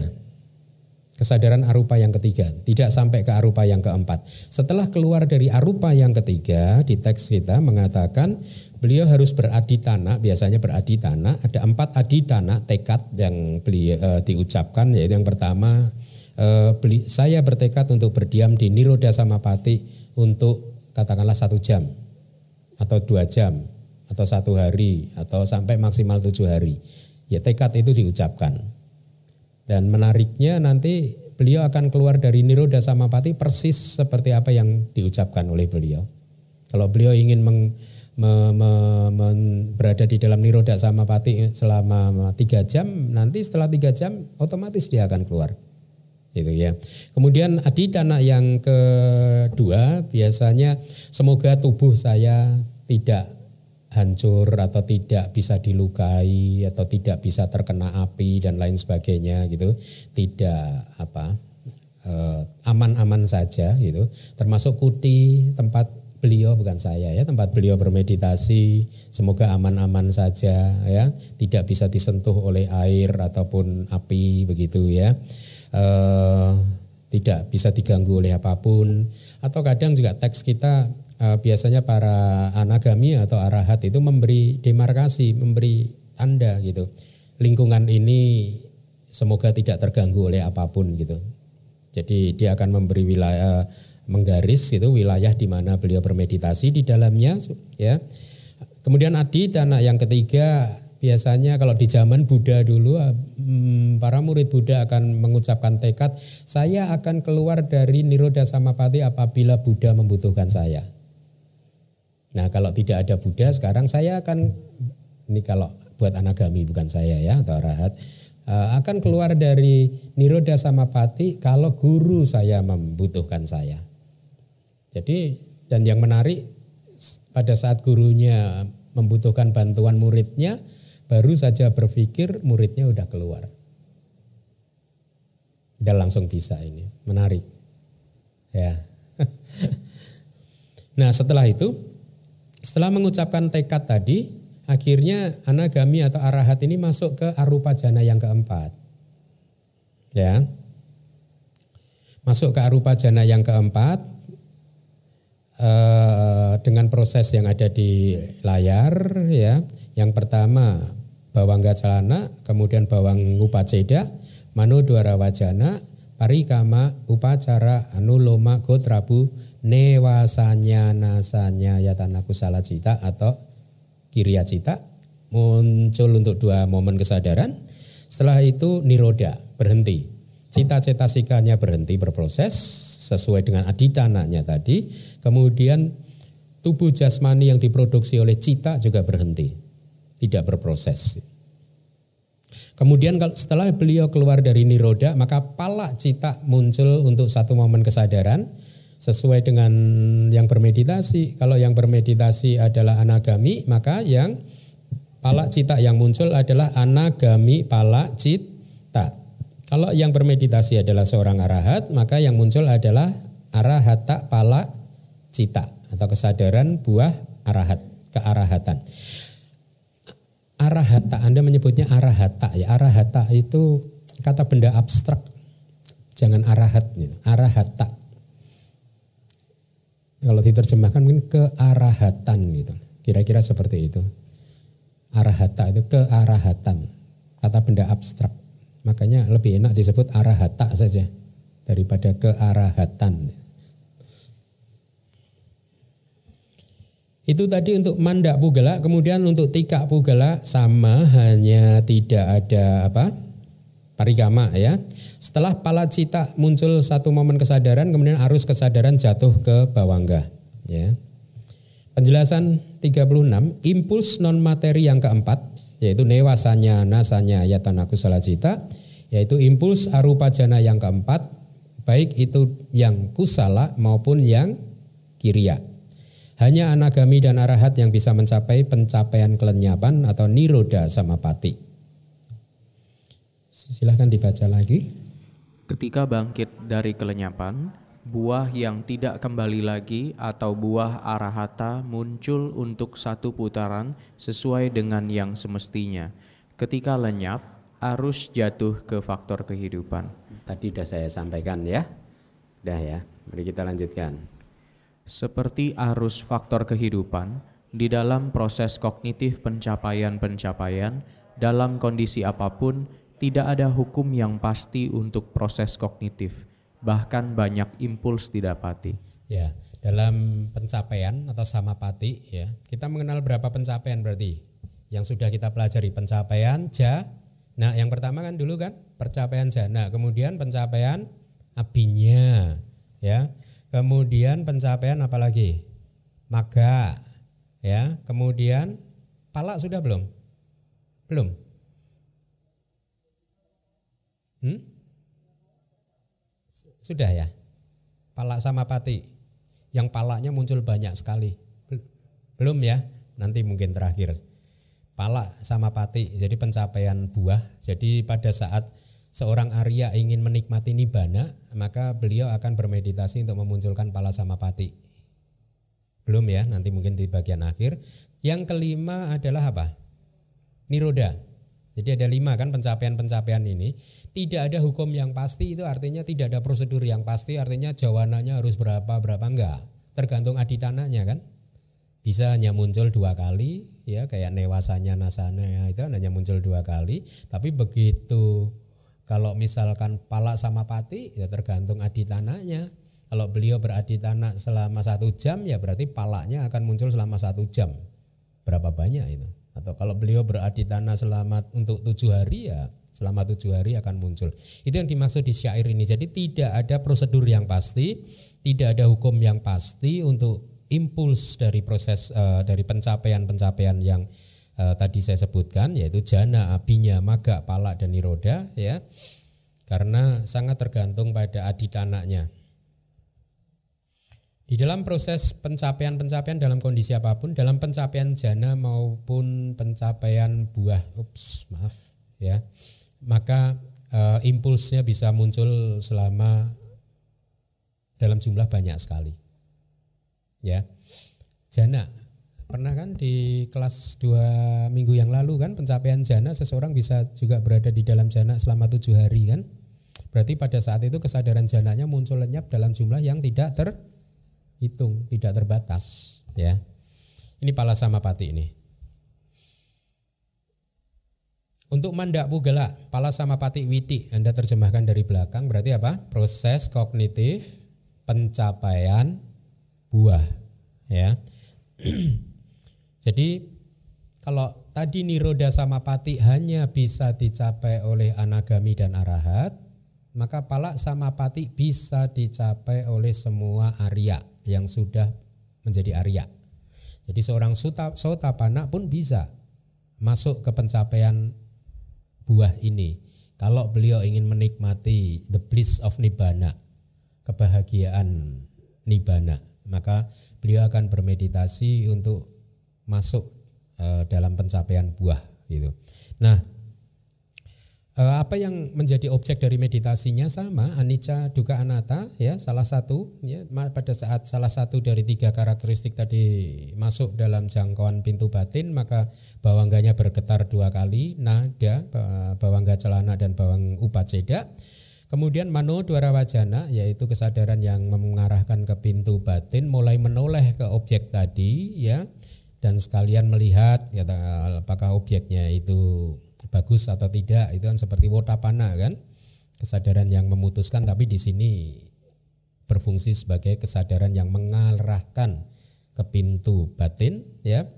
Kesadaran arupa yang ketiga, tidak sampai ke arupa yang keempat. Setelah keluar dari arupa yang ketiga, di teks kita mengatakan beliau harus beraditana, biasanya beraditana, ada empat aditana tekad yang beliau eh, diucapkan, yaitu yang pertama beli, saya bertekad untuk berdiam di Niroda Samapati untuk katakanlah satu jam atau dua jam atau satu hari atau sampai maksimal tujuh hari. Ya tekad itu diucapkan. Dan menariknya nanti beliau akan keluar dari Niroda Samapati persis seperti apa yang diucapkan oleh beliau. Kalau beliau ingin meng, me, me, me, berada di dalam Niroda Samapati selama tiga jam, nanti setelah tiga jam otomatis dia akan keluar gitu ya. Kemudian adidana yang kedua biasanya semoga tubuh saya tidak hancur atau tidak bisa dilukai atau tidak bisa terkena api dan lain sebagainya gitu. Tidak apa eh, aman-aman saja gitu. Termasuk kuti tempat beliau bukan saya ya tempat beliau bermeditasi semoga aman-aman saja ya tidak bisa disentuh oleh air ataupun api begitu ya eh, tidak bisa diganggu oleh apa pun atau kadang juga teks kita eh, biasanya para anagami atau arahat itu memberi demarkasi, memberi tanda gitu. Lingkungan ini semoga tidak terganggu oleh apa pun gitu. Jadi dia akan memberi wilayah menggaris gitu wilayah di mana beliau bermeditasi di dalamnya ya. Kemudian adi anak yang ketiga biasanya kalau di zaman Buddha dulu eh, hmm, para murid Buddha akan mengucapkan tekad saya akan keluar dari Niroda Samapati apabila Buddha membutuhkan saya. Nah kalau tidak ada Buddha sekarang saya akan ini kalau buat anagami bukan saya ya atau arahat eh, akan keluar dari Niroda Samapati kalau guru saya membutuhkan saya. Jadi dan yang menarik pada saat gurunya membutuhkan bantuan muridnya, baru saja berpikir muridnya udah keluar. Dia langsung bisa ini, menarik. Ya. nah setelah itu, setelah mengucapkan tekad tadi, akhirnya anagami atau arahat ini masuk ke arupa jana yang keempat. Ya. Masuk ke arupa jana yang keempat, eh, dengan proses yang ada di layar ya. Yang pertama bawang gacalana, kemudian bawang upaceda, manu dwara wajana, parikama, upacara, anuloma, gotrabu, newasanya, nasanya, yatana kusala cita atau kiriya cita, muncul untuk dua momen kesadaran, setelah itu niroda, berhenti. Cita-cita sikanya berhenti berproses sesuai dengan aditananya tadi, kemudian tubuh jasmani yang diproduksi oleh cita juga berhenti tidak berproses. Kemudian setelah beliau keluar dari niroda, maka pala cita muncul untuk satu momen kesadaran sesuai dengan yang bermeditasi. Kalau yang bermeditasi adalah anagami, maka yang pala cita yang muncul adalah anagami pala cita. Kalau yang bermeditasi adalah seorang arahat, maka yang muncul adalah arahata pala cita atau kesadaran buah arahat, kearahatan arahata, Anda menyebutnya arahata ya. Arahata itu kata benda abstrak. Jangan arahat, gitu. arahata. Kalau diterjemahkan mungkin kearahatan gitu. Kira-kira seperti itu. Arahata itu kearahatan. Kata benda abstrak. Makanya lebih enak disebut arahata saja daripada kearahatan. Itu tadi untuk mandak pugala, kemudian untuk tikak pugala sama hanya tidak ada apa? parikama ya. Setelah pala cita muncul satu momen kesadaran, kemudian arus kesadaran jatuh ke bawangga. Ya. Penjelasan 36, impuls non materi yang keempat, yaitu newasanya, nasanya, ayatan kusala cita, yaitu impuls arupa jana yang keempat, baik itu yang kusala maupun yang kiriya. Hanya anagami dan arahat yang bisa mencapai pencapaian kelenyapan atau niroda samapati. Silahkan dibaca lagi. Ketika bangkit dari kelenyapan, buah yang tidak kembali lagi atau buah arahata muncul untuk satu putaran sesuai dengan yang semestinya. Ketika lenyap, arus jatuh ke faktor kehidupan. Tadi sudah saya sampaikan ya. Dah ya, mari kita lanjutkan. Seperti arus faktor kehidupan, di dalam proses kognitif pencapaian-pencapaian, dalam kondisi apa pun, tidak ada hukum yang pasti untuk proses kognitif, bahkan banyak impuls didapati. Ya, dalam pencapaian atau samapati ya, kita mengenal berapa pencapaian berarti yang sudah kita pelajari pencapaian ja. Nah, yang pertama kan dulu kan pencapaian jana, kemudian pencapaian abinya ya. Kemudian pencapaian apalagi? Maga. Ya, kemudian palak sudah belum? Belum. Hmm? Sudah ya? Palak sama pati. Yang palaknya muncul banyak sekali. Belum ya? Nanti mungkin terakhir. Palak sama pati, jadi pencapaian buah. Jadi pada saat seorang Arya ingin menikmati nibbana, maka beliau akan bermeditasi untuk memunculkan pala samapati. Belum ya, nanti mungkin di bagian akhir. Yang kelima adalah apa? Niroda. Jadi ada lima kan pencapaian-pencapaian ini. Tidak ada hukum yang pasti itu artinya tidak ada prosedur yang pasti artinya jawananya harus berapa berapa enggak. Tergantung aditananya kan. Bisa hanya muncul dua kali ya kayak newasanya nasana itu hanya muncul dua kali. Tapi begitu kalau misalkan pala sama pati ya tergantung aditananya. Kalau beliau beraditana selama satu jam ya berarti palanya akan muncul selama satu jam. Berapa banyak itu? Atau kalau beliau beraditana selama untuk tujuh hari ya selama tujuh hari akan muncul. Itu yang dimaksud di syair ini. Jadi tidak ada prosedur yang pasti, tidak ada hukum yang pasti untuk impuls dari proses uh, dari pencapaian-pencapaian yang uh, tadi saya sebutkan yaitu jana, abinya, maga, palak dan niroda ya. Karena sangat tergantung pada aditananya. Di dalam proses pencapaian-pencapaian dalam kondisi apa pun, dalam pencapaian jana maupun pencapaian buah, ups, maaf ya, maka uh, impulsnya bisa muncul selama dalam jumlah banyak sekali. Ya, jana pernah kan di kelas dua minggu yang lalu kan pencapaian jana seseorang bisa juga berada di dalam jana selama tujuh hari kan? Berarti pada saat itu kesadaran jananya muncul lenyap dalam jumlah yang tidak terhitung tidak terbatas ya. Ini pala sama pati ini. Untuk mandak pugala pala sama pati witi Anda terjemahkan dari belakang berarti apa? Proses kognitif pencapaian buah ya Jadi kalau tadi niroda sama pati hanya bisa dicapai oleh anagami dan arahat, maka palak sama pati bisa dicapai oleh semua Arya yang sudah menjadi Arya. Jadi seorang sota, sotapana pun bisa masuk ke pencapaian buah ini. Kalau beliau ingin menikmati the bliss of nibbana, kebahagiaan nibbana, maka beliau akan bermeditasi untuk masuk uh, dalam pencapaian buah gitu. Nah, uh, apa yang menjadi objek dari meditasinya? Sama anicca duka anatta ya salah satu ya pada saat salah satu dari tiga karakteristik tadi masuk dalam jangkauan pintu batin maka bawangganya bergetar dua kali nada bawangga celana dan bawang upaceda Kemudian mano dwara wajana yaitu kesadaran yang mengarahkan ke pintu batin mulai menoleh ke objek tadi ya dan sekalian melihat ya, apakah objeknya itu bagus atau tidak itu kan seperti wotapana kan kesadaran yang memutuskan tapi di sini berfungsi sebagai kesadaran yang mengarahkan ke pintu batin ya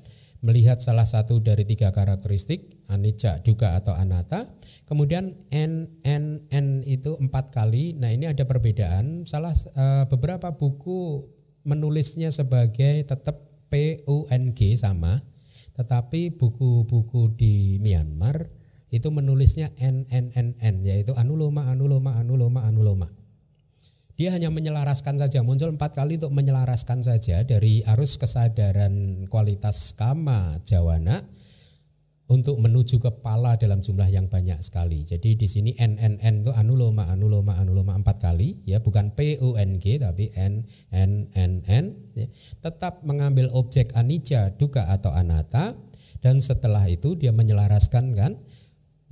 melihat salah satu dari tiga karakteristik anicca, duka atau anatta. Kemudian n n n itu empat kali. Nah ini ada perbedaan. Salah uh, beberapa buku menulisnya sebagai tetap p u n g sama, tetapi buku-buku di Myanmar itu menulisnya n n n n yaitu anuloma anuloma anuloma anuloma. Dia hanya menyelaraskan saja, muncul empat kali untuk menyelaraskan saja dari arus kesadaran kualitas kama jawana untuk menuju kepala dalam jumlah yang banyak sekali. Jadi di sini n n n itu anuloma anuloma anuloma empat kali ya bukan p u n g tapi n n n ya. tetap mengambil objek anicca duka atau anatta dan setelah itu dia menyelaraskan kan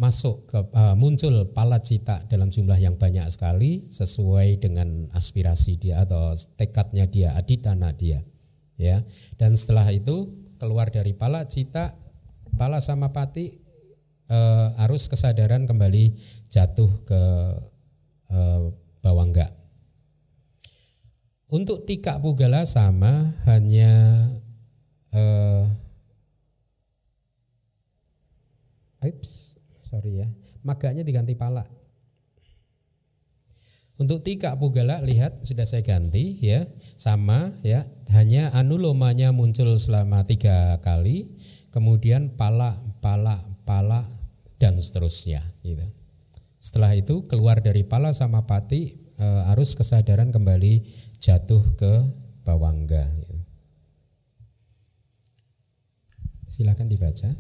masuk ke uh, muncul pala cita dalam jumlah yang banyak sekali sesuai dengan aspirasi dia atau tekadnya dia aditana dia ya dan setelah itu keluar dari pala cita pala samapati uh, arus kesadaran kembali jatuh ke uh, bawangga untuk tika pugala sama hanya uh, Oops sorry ya maganya diganti pala. Untuk tika pugala lihat sudah saya ganti ya sama ya hanya anulomanya muncul selama tiga kali kemudian pala pala pala dan seterusnya gitu. Setelah itu keluar dari pala sama pati e, arus kesadaran kembali jatuh ke bawangga. Gitu. Silakan dibaca.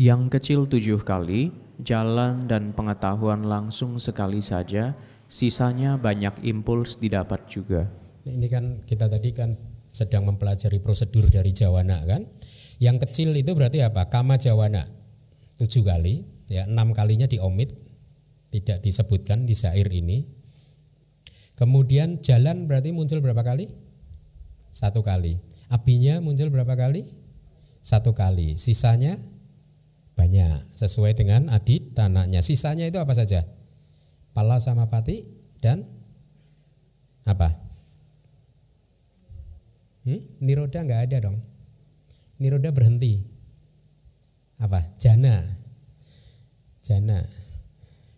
Yang kecil tujuh kali, jalan dan pengetahuan langsung sekali saja, sisanya banyak impuls didapat juga. Ini kan kita tadi kan sedang mempelajari prosedur dari jawana kan. Yang kecil itu berarti apa? Kama jawana tujuh kali, ya enam kalinya diomit, tidak disebutkan di syair ini. Kemudian jalan berarti muncul berapa kali? Satu kali. Apinya muncul berapa kali? Satu kali. Sisanya banyak sesuai dengan adit tanahnya. Sisanya itu apa saja? Pala sama pati dan apa? Hmm? Niroda nggak ada dong. Niroda berhenti. Apa? Jana. Jana.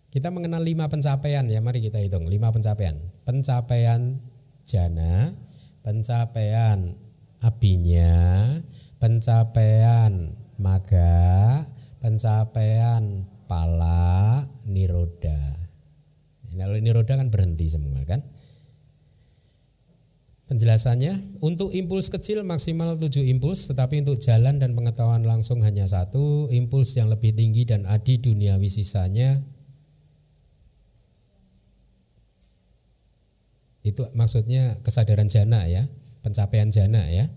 Kita mengenal lima pencapaian ya, mari kita hitung lima pencapaian. Pencapaian jana, pencapaian abinya, pencapaian maga, pencapaian pala niroda. Kalau niroda kan berhenti semua kan. Penjelasannya, untuk impuls kecil maksimal 7 impuls, tetapi untuk jalan dan pengetahuan langsung hanya satu, impuls yang lebih tinggi dan adi dunia sisanya itu maksudnya kesadaran jana ya, pencapaian jana ya.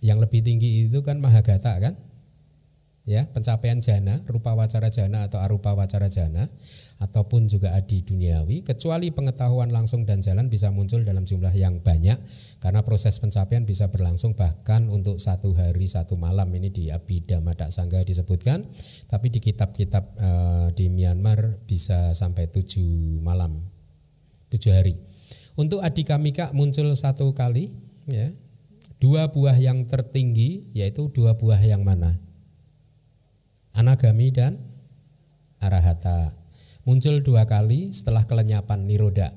Yang lebih tinggi itu kan mahagata kan? ya pencapaian jana rupa wacara jana atau arupa wacara jana ataupun juga adi duniawi kecuali pengetahuan langsung dan jalan bisa muncul dalam jumlah yang banyak karena proses pencapaian bisa berlangsung bahkan untuk satu hari satu malam. Ini di Abhidhamma Sangga disebutkan tapi di kitab-kitab e, di Myanmar bisa sampai tujuh malam tujuh hari. Untuk adikamika muncul satu kali ya. Dua buah yang tertinggi yaitu dua buah yang mana? Anagami dan arahata. Muncul dua kali setelah kelenyapan niroda.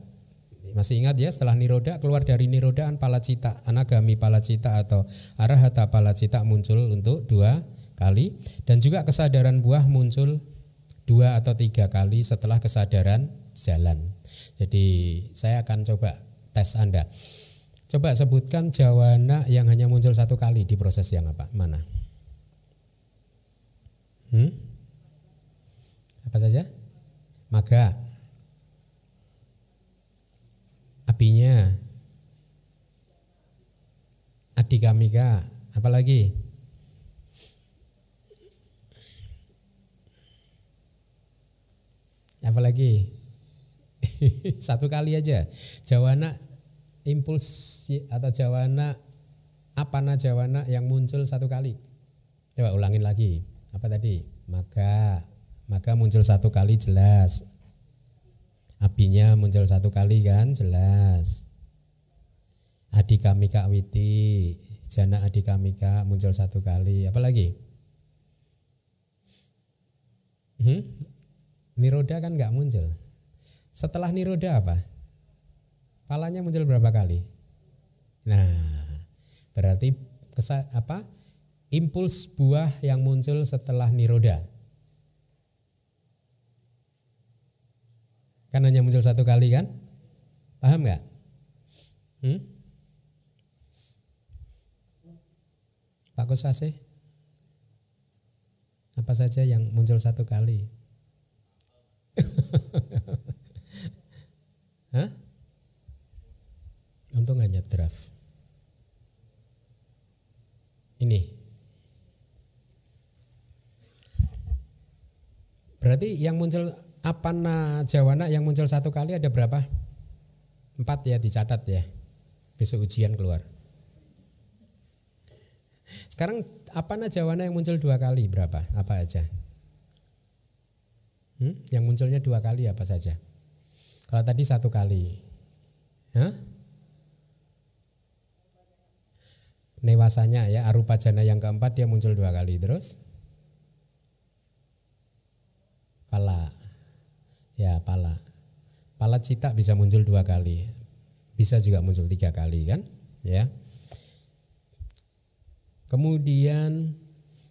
Masih ingat ya setelah niroda keluar dari nirodaan palacita, anagami palacita atau arahata palacita muncul untuk dua kali dan juga kesadaran buah muncul dua atau tiga kali setelah kesadaran jalan. Jadi saya akan coba tes Anda. Coba sebutkan jawana yang hanya muncul satu kali di proses yang apa? Mana? Hmm? Apa saja? Maga. Apinya. Adikamika. Apa lagi? Apa lagi? Satu kali aja. Jawana impuls atau jawana apana jawana yang muncul satu kali. Coba ulangin lagi apa tadi maka maka muncul satu kali jelas apinya muncul satu kali kan jelas adikamika witi jana adikamika muncul satu kali apalagi Hmm? Niroda kan nggak muncul. Setelah niroda apa? Palanya muncul berapa kali? Nah, berarti kesa, apa? Impuls buah yang muncul setelah niroda. Kan hanya muncul satu kali kan? Paham nggak? Hmm? Pak Kusase? Apa saja yang muncul satu kali? Hah? Untung hanya draft. Ini. Berarti yang muncul apana jawana yang muncul satu kali ada berapa? Empat ya dicatat ya. Besok ujian keluar. Sekarang apana jawana yang muncul dua kali berapa? Apa aja? Hmm? Yang munculnya dua kali apa saja? Kalau tadi satu kali. Hah? Newasanya ya, arupa jana yang keempat dia muncul dua kali terus. Pala. Ya, pala. Pala cita bisa muncul dua kali. Bisa juga muncul tiga kali kan? Ya. Kemudian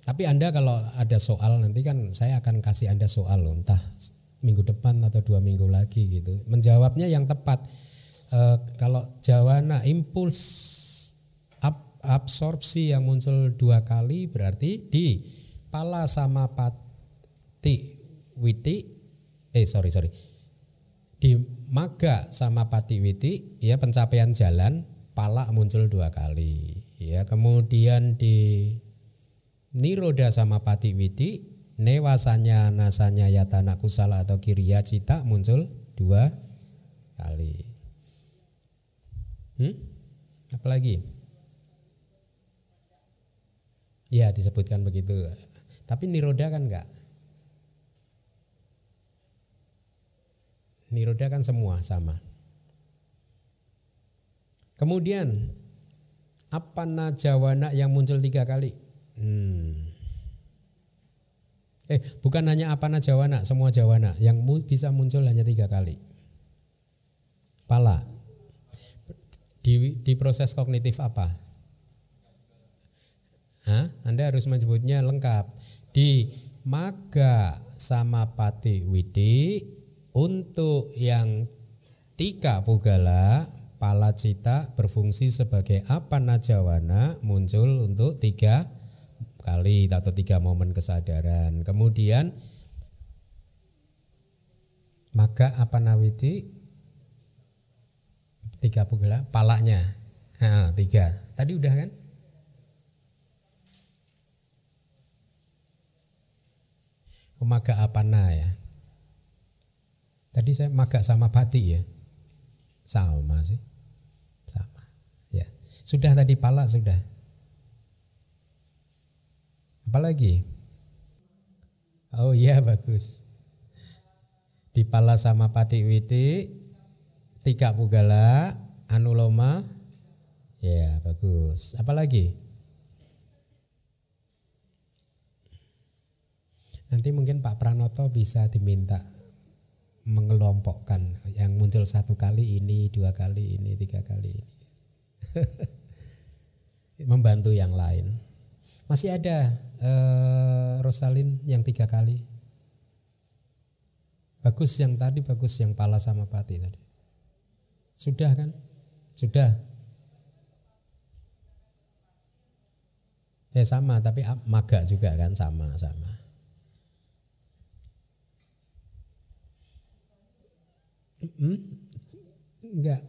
tapi Anda kalau ada soal nanti kan saya akan kasih Anda soal loh, entah minggu depan atau dua minggu lagi gitu. Menjawabnya yang tepat. E, kalau jawana impuls ab, absorpsi yang muncul dua kali berarti di pala sama pati witi eh sorry sorry. Di maga sama pati witi ya pencapaian jalan pala muncul dua kali. Ya kemudian di niroda sama pati witi newasanya nasanya yatana kusala atau kiriya cita muncul dua kali. Hmm? apalagi ya disebutkan begitu. Tapi niroda kan enggak niroda kan semua sama kemudian apa najawana yang muncul tiga kali Hmm. Eh, bukan hanya apa jawana, semua jawana yang bisa muncul hanya tiga kali. Pala. Di, di proses kognitif apa? Hah? Anda harus menyebutnya lengkap. Di maga sama pati widi untuk yang tiga pugala pala cita berfungsi sebagai apa najawana muncul untuk tiga kali atau tiga momen kesadaran. Kemudian maka apa nawiti tiga pugala palanya. Ha, tiga. Tadi udah kan? Maga apana ya tadi saya maga sama pati ya sama sih sama ya sudah tadi pala sudah Apalagi? Oh iya bagus. Di pala sama pati witi, tiga pugala, anuloma, ya bagus. Apalagi? Nanti mungkin Pak Pranoto bisa diminta mengelompokkan yang muncul satu kali ini, dua kali ini, tiga kali ini. Membantu yang lain. Masih ada uh, Rosalin yang tiga kali. Bagus yang tadi, bagus yang pala sama pati tadi. Sudah kan? Sudah. Ya sama, tapi maga juga kan sama-sama. Hmm? Enggak,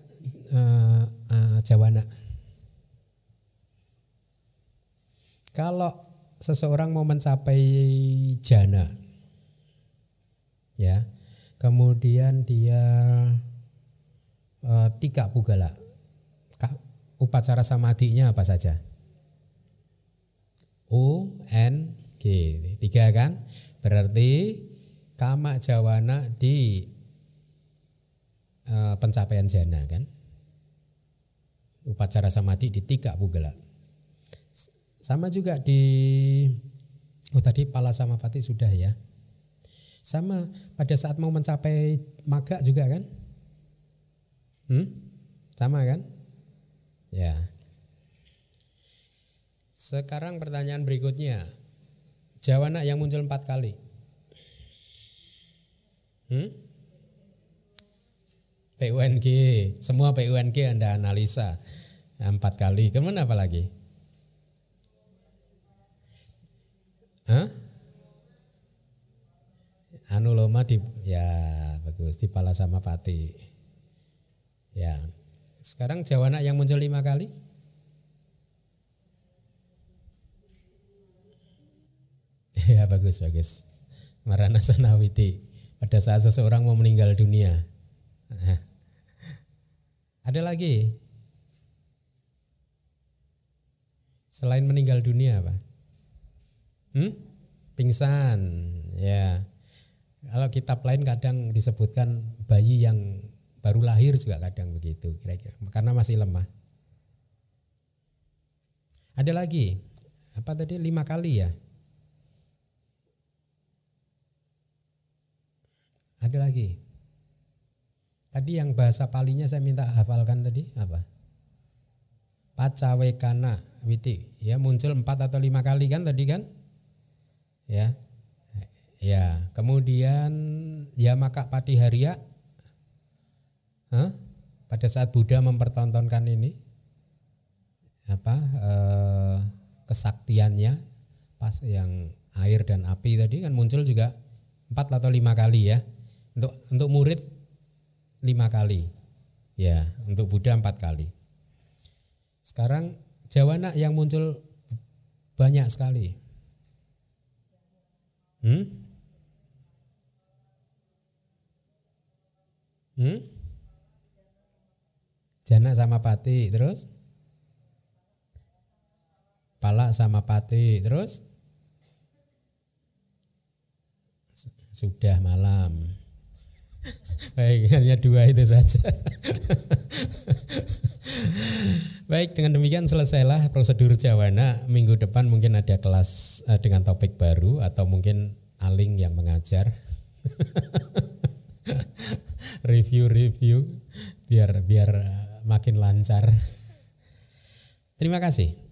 uh, uh, Jawana. Kalau seseorang mau mencapai jana, ya, kemudian dia e, tiga pugala, upacara samadinya apa saja? U, N, G, tiga kan? Berarti kama jawana di e, pencapaian jana kan? Upacara samadhi di tiga pugala. Sama juga di oh tadi pala sama pati sudah ya. Sama pada saat mau mencapai maga juga kan? Hmm? Sama kan? Ya. Sekarang pertanyaan berikutnya. Jawana yang muncul empat kali. Hmm? PUNG, semua PUNG Anda analisa empat kali. Kemudian apa lagi? Hah? Anuloma di ya bagus di pala sama pati. Ya. Sekarang jawana yang muncul lima kali. ya bagus bagus. Marana Sanawiti pada saat seseorang mau meninggal dunia. Ada lagi? Selain meninggal dunia apa? Hmm? Pingsan, ya. Kalau kitab lain kadang disebutkan bayi yang baru lahir juga kadang begitu kira-kira karena masih lemah. Ada lagi apa tadi lima kali ya? Ada lagi. Tadi yang bahasa palinya saya minta hafalkan tadi apa? Pacawekana witi ya muncul empat atau lima kali kan tadi kan? Ya, ya. Kemudian ya maka patiharia, Hah? pada saat Buddha mempertontonkan ini apa eh, kesaktiannya pas yang air dan api tadi kan muncul juga empat atau lima kali ya untuk untuk murid lima kali, ya untuk Buddha empat kali. Sekarang Jawana yang muncul banyak sekali. Hmm? Hmm? Jana sama pati terus? Pala sama pati terus? Sudah malam. Baik, hanya dua itu saja. Baik, dengan demikian selesailah prosedur Jawana. Minggu depan mungkin ada kelas uh, dengan topik baru atau mungkin Aling yang mengajar. Review-review biar biar uh, makin lancar. Terima kasih.